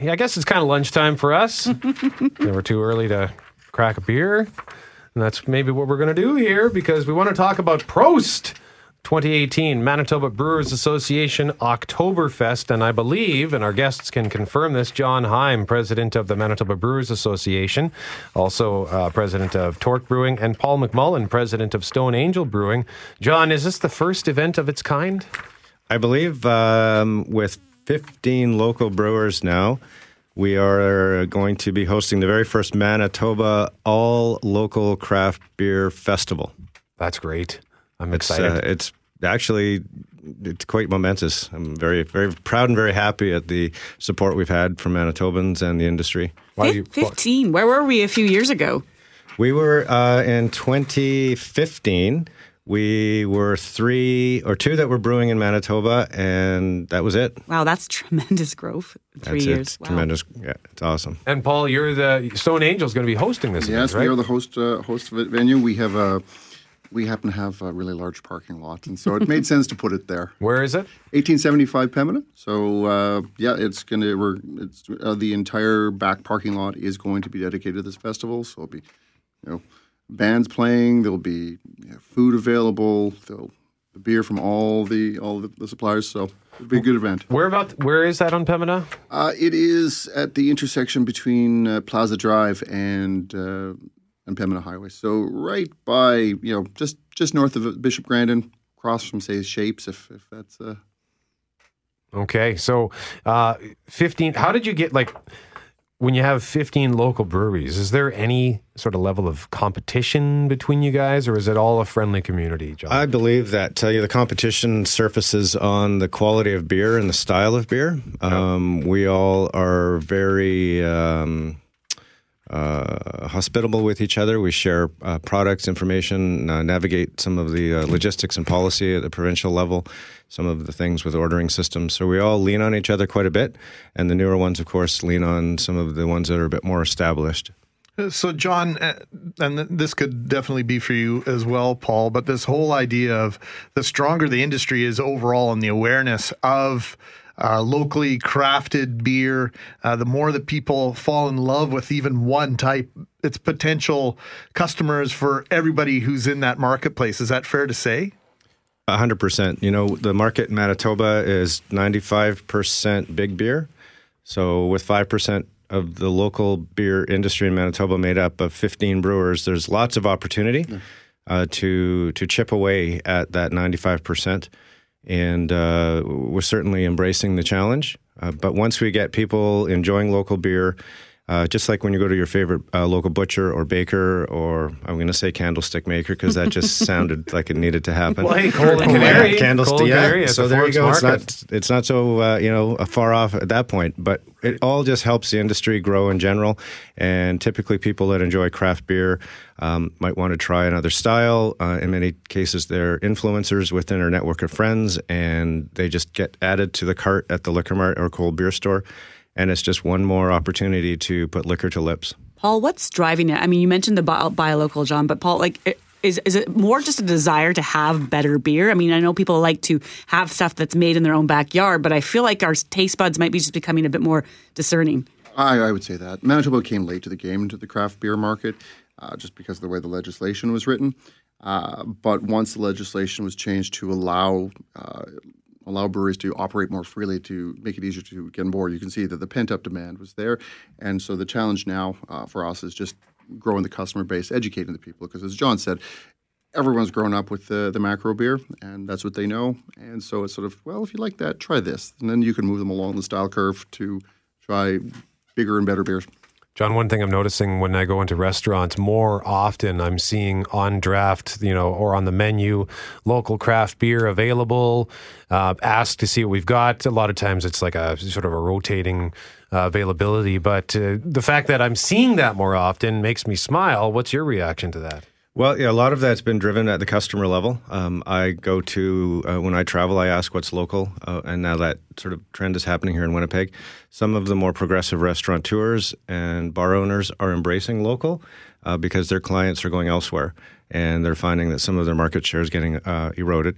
I guess it's kind of lunchtime for us. Never too early to crack a beer. And that's maybe what we're going to do here because we want to talk about Prost 2018 Manitoba Brewers Association Oktoberfest. And I believe, and our guests can confirm this, John Heim, president of the Manitoba Brewers Association, also uh, president of Torque Brewing, and Paul McMullen, president of Stone Angel Brewing. John, is this the first event of its kind? I believe um, with 15 local brewers now. We are going to be hosting the very first Manitoba All Local Craft Beer Festival. That's great. I'm it's, excited. Uh, it's actually it's quite momentous. I'm very very proud and very happy at the support we've had from Manitobans and the industry. Fifteen. Where were we a few years ago? We were uh, in 2015 we were three or two that were brewing in Manitoba, and that was it. Wow, that's tremendous growth. Three that's years. Wow. Tremendous. Yeah, it's awesome. And Paul, you're the Stone Angels going to be hosting this. Yes, event, right? we are the host uh, host venue. We have a. We happen to have a really large parking lot, and so it made sense to put it there. Where is it? 1875 Pembina. So uh, yeah, it's gonna. We're it's uh, the entire back parking lot is going to be dedicated to this festival. So it'll be, you know, bands playing. There'll be you know, food available. There'll the beer from all the all the, suppliers. So it'll be a good event. Where about where is that on Pembina? Uh, it is at the intersection between uh, Plaza Drive and uh, and Pembina Highway. So right by you know just just north of Bishop Grandin, across from say Shapes, if if that's. Uh... Okay, so uh, fifteen. How did you get like? when you have 15 local breweries, is there any sort of level of competition between you guys, or is it all a friendly community, John? I believe that tell you the competition surfaces on the quality of beer and the style of beer. Um, we all are very um, uh, hospitable with each other. We share uh, products, information, uh, navigate some of the uh, logistics and policy at the provincial level, some of the things with ordering systems. So we all lean on each other quite a bit. And the newer ones, of course, lean on some of the ones that are a bit more established. So, John, uh, and this could definitely be for you as well, Paul, but this whole idea of the stronger the industry is overall and the awareness of uh, locally crafted beer, uh, the more that people fall in love with even one type, it's potential customers for everybody who's in that marketplace. Is that fair to say? hundred percent. You know, the market in Manitoba is ninety-five percent big beer. So with five percent of the local beer industry in Manitoba made up of fifteen brewers, there's lots of opportunity uh, to to chip away at that ninety-five percent. And uh, we're certainly embracing the challenge. Uh, but once we get people enjoying local beer, uh, just like when you go to your favorite uh, local butcher or baker, or I'm going to say candlestick maker because that just sounded like it needed to happen. Well, hey, Cole and Canary, candlestick, yeah. Canary so the there you go. Market. It's not it's not so uh, you know far off at that point, but it all just helps the industry grow in general. And typically, people that enjoy craft beer um, might want to try another style. Uh, in many cases, they're influencers within our network of friends, and they just get added to the cart at the liquor mart or cold beer store and it's just one more opportunity to put liquor to lips. Paul, what's driving it? I mean, you mentioned the buy, buy local, John, but Paul, like, is is it more just a desire to have better beer? I mean, I know people like to have stuff that's made in their own backyard, but I feel like our taste buds might be just becoming a bit more discerning. I, I would say that Manitoba came late to the game into the craft beer market, uh, just because of the way the legislation was written. Uh, but once the legislation was changed to allow uh, allow breweries to operate more freely to make it easier to get on board. You can see that the pent up demand was there, and so the challenge now uh, for us is just growing the customer base, educating the people. Because as John said, everyone's grown up with the the macro beer, and that's what they know. And so it's sort of well, if you like that, try this, and then you can move them along the style curve to try bigger and better beers. John, one thing I'm noticing when I go into restaurants more often, I'm seeing on draft, you know, or on the menu, local craft beer available. Uh, ask to see what we've got. A lot of times it's like a sort of a rotating uh, availability, but uh, the fact that I'm seeing that more often makes me smile. What's your reaction to that? Well, yeah, a lot of that's been driven at the customer level. Um, I go to uh, when I travel, I ask what's local, uh, and now that sort of trend is happening here in Winnipeg. Some of the more progressive restaurateurs and bar owners are embracing local uh, because their clients are going elsewhere, and they're finding that some of their market share is getting uh, eroded.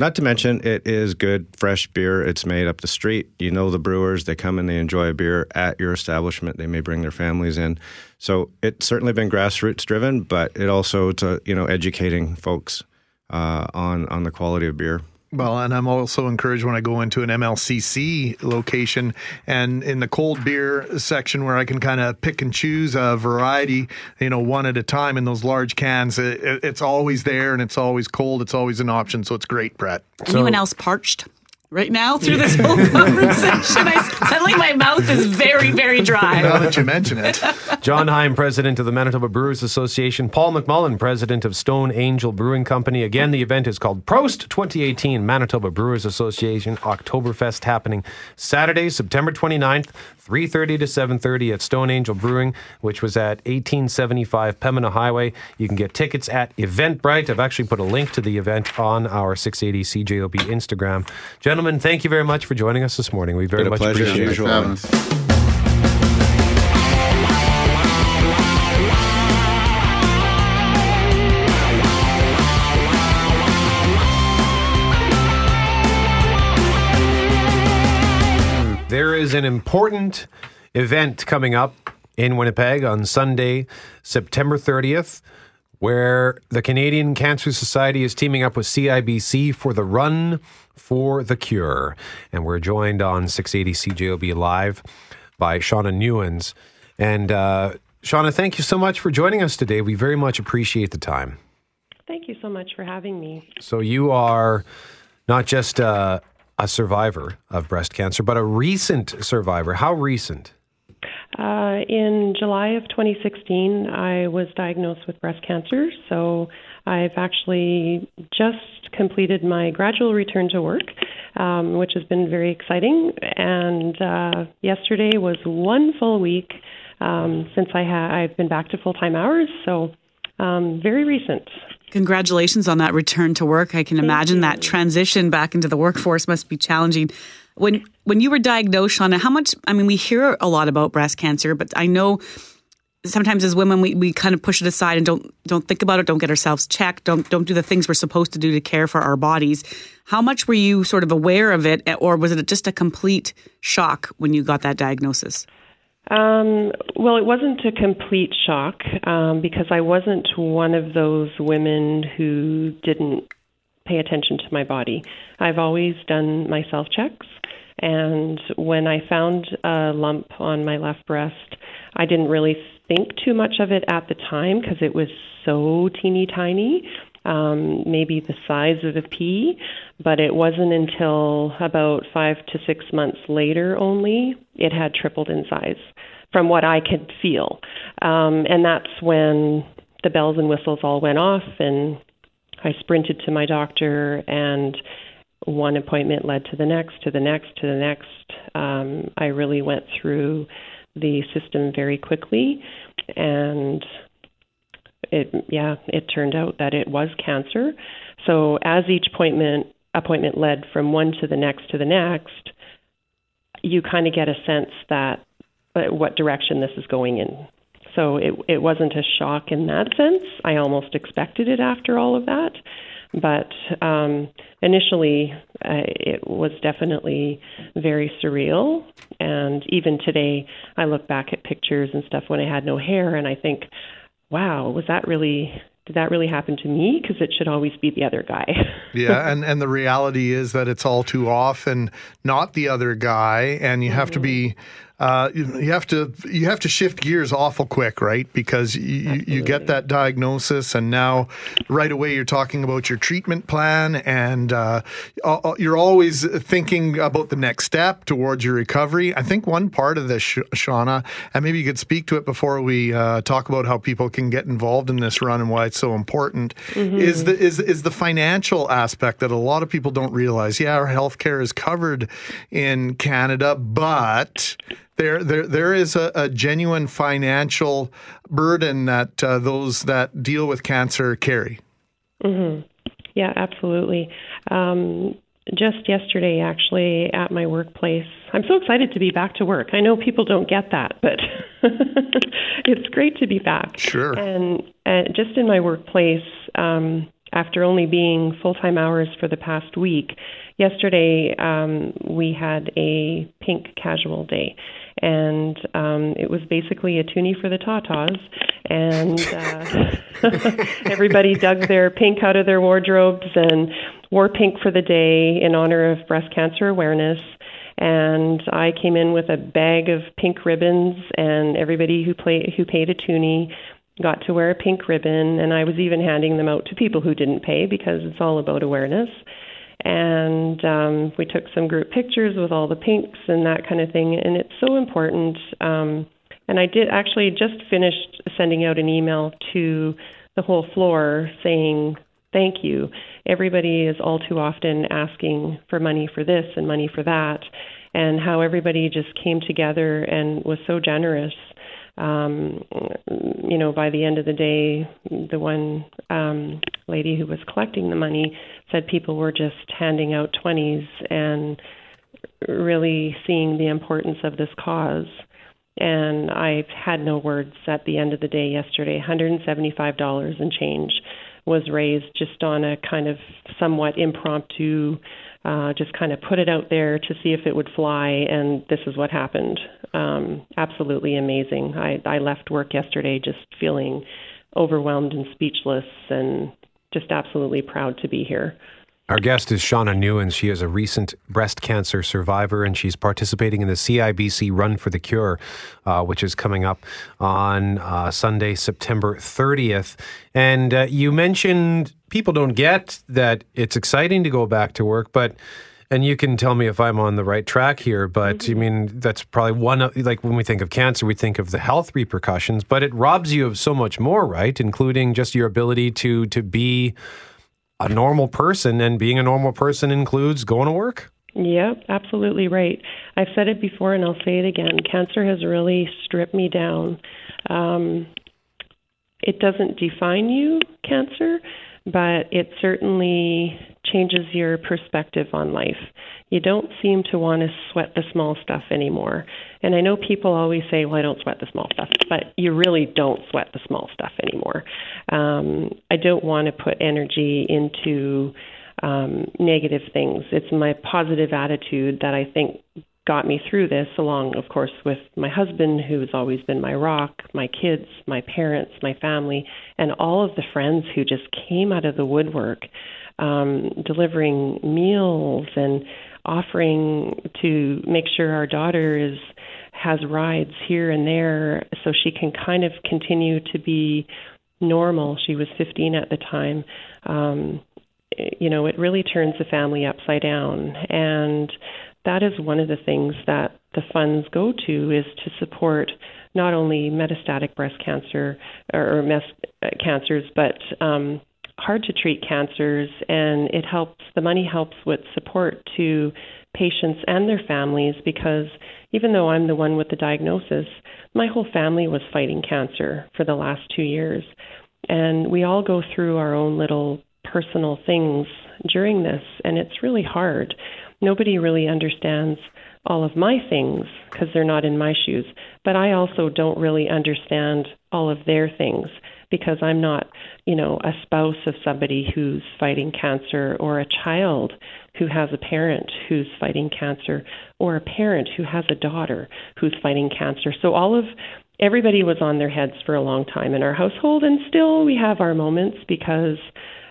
Not to mention, it is good, fresh beer. It's made up the street. You know the brewers. They come and they enjoy a beer at your establishment. They may bring their families in. So it's certainly been grassroots driven, but it also to you know educating folks uh, on on the quality of beer. Well, and I'm also encouraged when I go into an MLCC location and in the cold beer section where I can kind of pick and choose a variety, you know, one at a time in those large cans. It, it's always there and it's always cold. It's always an option. So it's great, Brett. Anyone else parched? right now through this whole conversation. I, suddenly my mouth is very, very dry. Now that you mention it. John Heim, president of the Manitoba Brewers Association. Paul McMullen, president of Stone Angel Brewing Company. Again, the event is called Prost 2018 Manitoba Brewers Association Oktoberfest happening Saturday, September 29th, 3.30 to 7.30 at Stone Angel Brewing, which was at 1875 Pembina Highway. You can get tickets at Eventbrite. I've actually put a link to the event on our 680 CJOB Instagram. Gentlemen, Gentlemen, thank you very much for joining us this morning. We very much pleasure, appreciate it. There is an important event coming up in Winnipeg on Sunday, September 30th where the Canadian Cancer Society is teaming up with CIBC for the Run for the Cure. And we're joined on 680 CJOB Live by Shauna Newens. And uh, Shauna, thank you so much for joining us today. We very much appreciate the time. Thank you so much for having me. So, you are not just uh, a survivor of breast cancer, but a recent survivor. How recent? Uh, in July of 2016, I was diagnosed with breast cancer. So I've actually just completed my gradual return to work, um, which has been very exciting. And uh, yesterday was one full week um, since I ha- I've been back to full time hours. So um, very recent. Congratulations on that return to work. I can Thank imagine you. that transition back into the workforce must be challenging. When when you were diagnosed, Shauna, how much? I mean, we hear a lot about breast cancer, but I know sometimes as women we, we kind of push it aside and don't don't think about it, don't get ourselves checked, don't don't do the things we're supposed to do to care for our bodies. How much were you sort of aware of it, or was it just a complete shock when you got that diagnosis? Um, well, it wasn't a complete shock um, because I wasn't one of those women who didn't pay attention to my body. I've always done my self checks. And when I found a lump on my left breast, I didn't really think too much of it at the time because it was so teeny tiny, um, maybe the size of a pea. But it wasn't until about five to six months later only it had tripled in size from what I could feel. Um, and that's when the bells and whistles all went off, and I sprinted to my doctor and one appointment led to the next, to the next, to the next. Um, I really went through the system very quickly, and it yeah, it turned out that it was cancer. So as each appointment appointment led from one to the next to the next, you kind of get a sense that uh, what direction this is going in. So it it wasn't a shock in that sense. I almost expected it after all of that. But um, initially, uh, it was definitely very surreal. And even today, I look back at pictures and stuff when I had no hair, and I think, wow, was that really did that really happen to me? Because it should always be the other guy. yeah, and and the reality is that it's all too often not the other guy, and you have mm-hmm. to be uh, you, you, have to you have to shift gears awful quick, right? Because you, you get that diagnosis, and now right away you're talking about your treatment plan, and uh, you're always thinking about the next step towards your recovery. I think one part of this, Shauna, and maybe you could speak to it before we uh, talk about how people can get involved in this run and why it's so important, mm-hmm. is the is is the financial aspect that a lot of people don't realize. Yeah, our healthcare is covered in Canada, but there there there is a, a genuine financial burden that uh, those that deal with cancer carry. Mm-hmm. Yeah, absolutely. Um, just yesterday, actually, at my workplace, I'm so excited to be back to work. I know people don't get that, but it's great to be back. Sure. And uh, just in my workplace, um, after only being full time hours for the past week, yesterday um, we had a pink casual day and um, it was basically a toonie for the tatas. And uh, everybody dug their pink out of their wardrobes and wore pink for the day in honor of breast cancer awareness. And I came in with a bag of pink ribbons, and everybody who play who paid a toonie got to wear a pink ribbon. And I was even handing them out to people who didn't pay because it's all about awareness and um, we took some group pictures with all the pinks and that kind of thing. And it's so important. Um, and I did actually just finished sending out an email to the whole floor saying thank you. Everybody is all too often asking for money for this and money for that, and how everybody just came together and was so generous. Um, you know, by the end of the day, the one um, lady who was collecting the money said people were just handing out 20s and really seeing the importance of this cause. And I had no words at the end of the day yesterday. $175 and change was raised just on a kind of somewhat impromptu, uh, just kind of put it out there to see if it would fly, and this is what happened. Um, absolutely amazing. I, I left work yesterday just feeling overwhelmed and speechless and just absolutely proud to be here. Our guest is Shauna Newens. She is a recent breast cancer survivor, and she's participating in the CIBC Run for the Cure, uh, which is coming up on uh, Sunday, September 30th. And uh, you mentioned people don't get that it's exciting to go back to work, but and you can tell me if I'm on the right track here, but mm-hmm. I mean, that's probably one of, like when we think of cancer, we think of the health repercussions, but it robs you of so much more, right? Including just your ability to, to be a normal person. And being a normal person includes going to work. Yep, absolutely right. I've said it before and I'll say it again. Cancer has really stripped me down. Um, it doesn't define you, cancer, but it certainly changes your perspective on life. You don't seem to want to sweat the small stuff anymore. And I know people always say, well, I don't sweat the small stuff, but you really don't sweat the small stuff anymore. Um, I don't want to put energy into um, negative things. It's my positive attitude that I think got me through this, along, of course, with my husband, who's always been my rock, my kids, my parents, my family, and all of the friends who just came out of the woodwork um, delivering meals and offering to make sure our daughter is has rides here and there so she can kind of continue to be normal. She was 15 at the time. Um, you know, it really turns the family upside down. And that is one of the things that the funds go to is to support not only metastatic breast cancer or, or mes- cancers, but um, hard to treat cancers, and it helps. The money helps with support to patients and their families because even though I'm the one with the diagnosis, my whole family was fighting cancer for the last two years, and we all go through our own little personal things during this, and it's really hard. Nobody really understands all of my things because they're not in my shoes, but I also don't really understand all of their things because I'm not, you know, a spouse of somebody who's fighting cancer or a child who has a parent who's fighting cancer or a parent who has a daughter who's fighting cancer. So all of everybody was on their heads for a long time in our household and still we have our moments because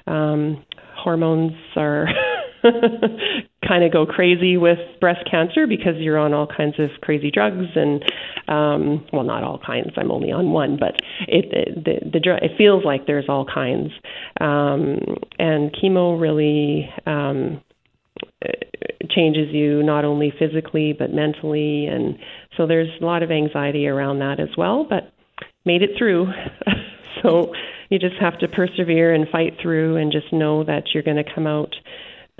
um hormones are kind of go crazy with breast cancer because you're on all kinds of crazy drugs and um well not all kinds i'm only on one but it, it the the drug it feels like there's all kinds. Um and chemo really um changes you not only physically but mentally and so there's a lot of anxiety around that as well but made it through. So you just have to persevere and fight through and just know that you're going to come out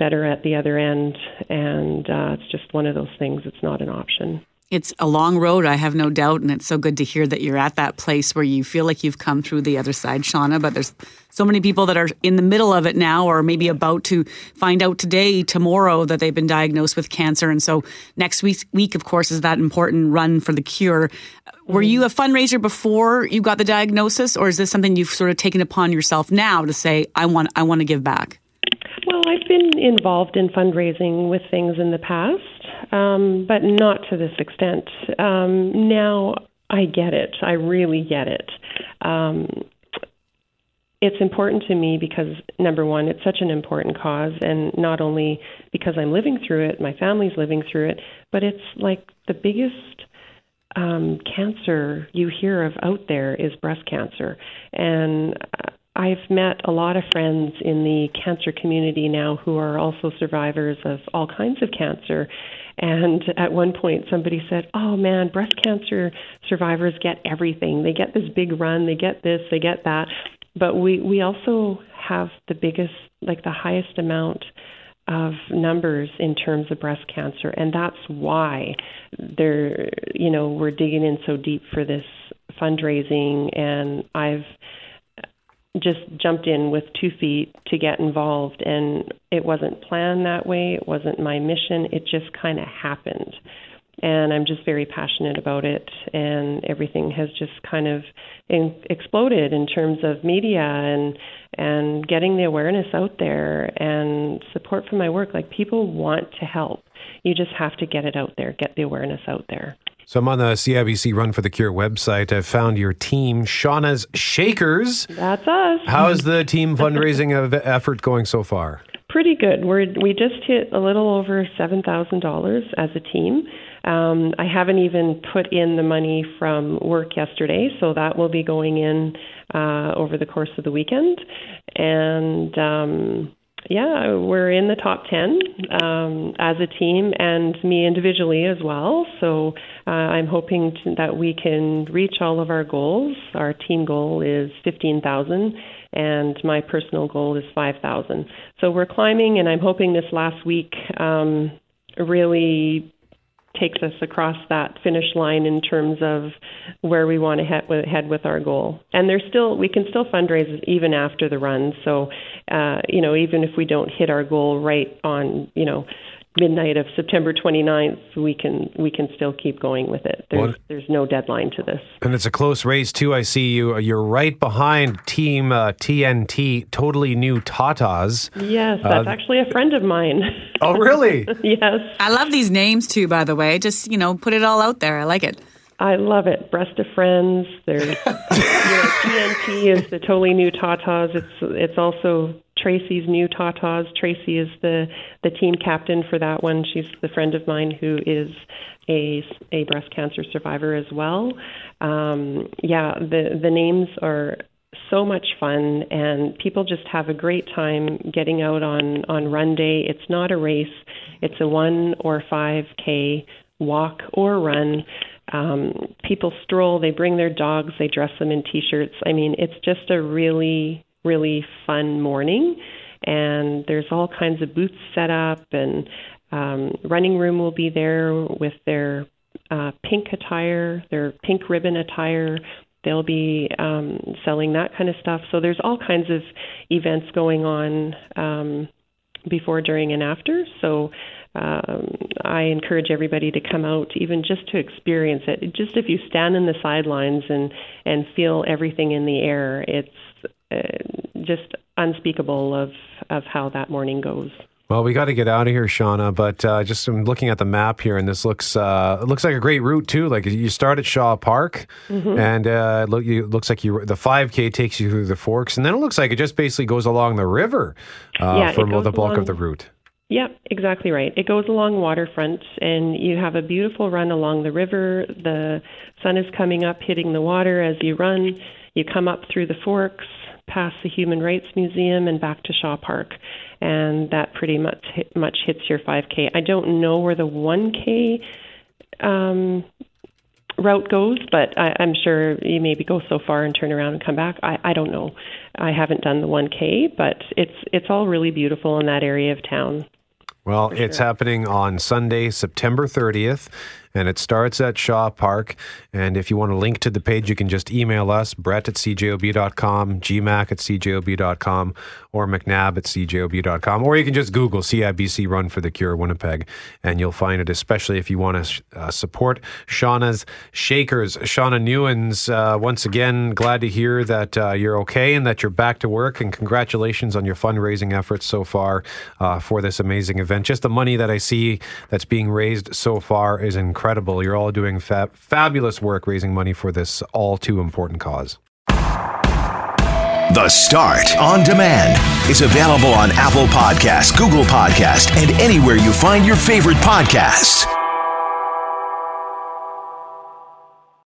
better at the other end and uh, it's just one of those things it's not an option it's a long road, I have no doubt, and it's so good to hear that you're at that place where you feel like you've come through the other side, Shauna. But there's so many people that are in the middle of it now, or maybe about to find out today, tomorrow, that they've been diagnosed with cancer. And so next week, week of course, is that important run for the cure. Were you a fundraiser before you got the diagnosis, or is this something you've sort of taken upon yourself now to say, "I want, I want to give back"? Well, I've been involved in fundraising with things in the past um, but not to this extent. Um, now I get it. I really get it. Um, it's important to me because number one, it's such an important cause, and not only because I'm living through it, my family's living through it, but it's like the biggest um, cancer you hear of out there is breast cancer, and I've met a lot of friends in the cancer community now who are also survivors of all kinds of cancer, and at one point, somebody said, Oh man, breast cancer survivors get everything. They get this big run, they get this, they get that. But we, we also have the biggest, like the highest amount of numbers in terms of breast cancer. And that's why they're, you know, we're digging in so deep for this fundraising. And I've, just jumped in with two feet to get involved and it wasn't planned that way. It wasn't my mission. It just kind of happened. And i'm just very passionate about it and everything has just kind of in, exploded in terms of media and and getting the awareness out there and support for my work. Like people want to help. You just have to get it out there get the awareness out there so I'm on the CIBC Run for the Cure website. I've found your team, Shauna's Shakers. That's us. How is the team fundraising effort going so far? Pretty good. We're we just hit a little over seven thousand dollars as a team. Um, I haven't even put in the money from work yesterday, so that will be going in uh, over the course of the weekend. And um, yeah, we're in the top 10 um, as a team and me individually as well. So uh, I'm hoping to, that we can reach all of our goals. Our team goal is 15,000 and my personal goal is 5,000. So we're climbing and I'm hoping this last week um, really takes us across that finish line in terms of where we want to head with, head with our goal. And there's still we can still fundraise even after the run. So, uh, you know, even if we don't hit our goal right on, you know, midnight of September 29th, we can we can still keep going with it. There's there's no deadline to this. And it's a close race too. I see you. You're right behind Team uh, TNT, totally new Tatas. Yes, that's uh, actually a friend of mine. Oh, really? yes. I love these names too. By the way, just you know, put it all out there. I like it. I love it. Breast of Friends. There's you know, TNT is the totally new Tatas. It's it's also Tracy's new Tatas. Tracy is the the team captain for that one. She's the friend of mine who is a a breast cancer survivor as well. Um, yeah, the the names are so much fun and people just have a great time getting out on on run day. It's not a race. It's a 1 or 5k walk or run. Um, people stroll, they bring their dogs, they dress them in t-shirts. I mean, it's just a really really fun morning. And there's all kinds of booths set up, and um, running room will be there with their uh, pink attire, their pink ribbon attire. They'll be um, selling that kind of stuff. So there's all kinds of events going on um, before, during, and after. So um, I encourage everybody to come out, even just to experience it. Just if you stand in the sidelines and and feel everything in the air, it's uh, just unspeakable of of how that morning goes. Well, we got to get out of here, Shauna. But uh, just I'm looking at the map here, and this looks uh, it looks like a great route too. Like you start at Shaw Park, mm-hmm. and uh, look, you, it looks like you the 5K takes you through the Forks, and then it looks like it just basically goes along the river uh, yeah, for the bulk along, of the route. Yep, exactly right. It goes along waterfront, and you have a beautiful run along the river. The sun is coming up, hitting the water as you run. You come up through the forks, past the Human Rights Museum, and back to Shaw Park, and that pretty much hit, much hits your 5K. I don't know where the 1K um, route goes, but I, I'm sure you maybe go so far and turn around and come back. I, I don't know. I haven't done the 1K, but it's it's all really beautiful in that area of town. Well, it's happening on Sunday, September 30th and it starts at Shaw Park. And if you want a link to the page, you can just email us, brett at cjob.com, gmac at cjob.com, or mcnab at cjob.com. Or you can just Google CIBC Run for the Cure Winnipeg, and you'll find it, especially if you want to uh, support Shauna's Shakers. Shauna Newens, uh, once again, glad to hear that uh, you're okay and that you're back to work. And congratulations on your fundraising efforts so far uh, for this amazing event. Just the money that I see that's being raised so far is incredible incredible. You're all doing fabulous work raising money for this all too important cause. The Start on Demand is available on Apple Podcasts, Google Podcasts, and anywhere you find your favorite podcasts.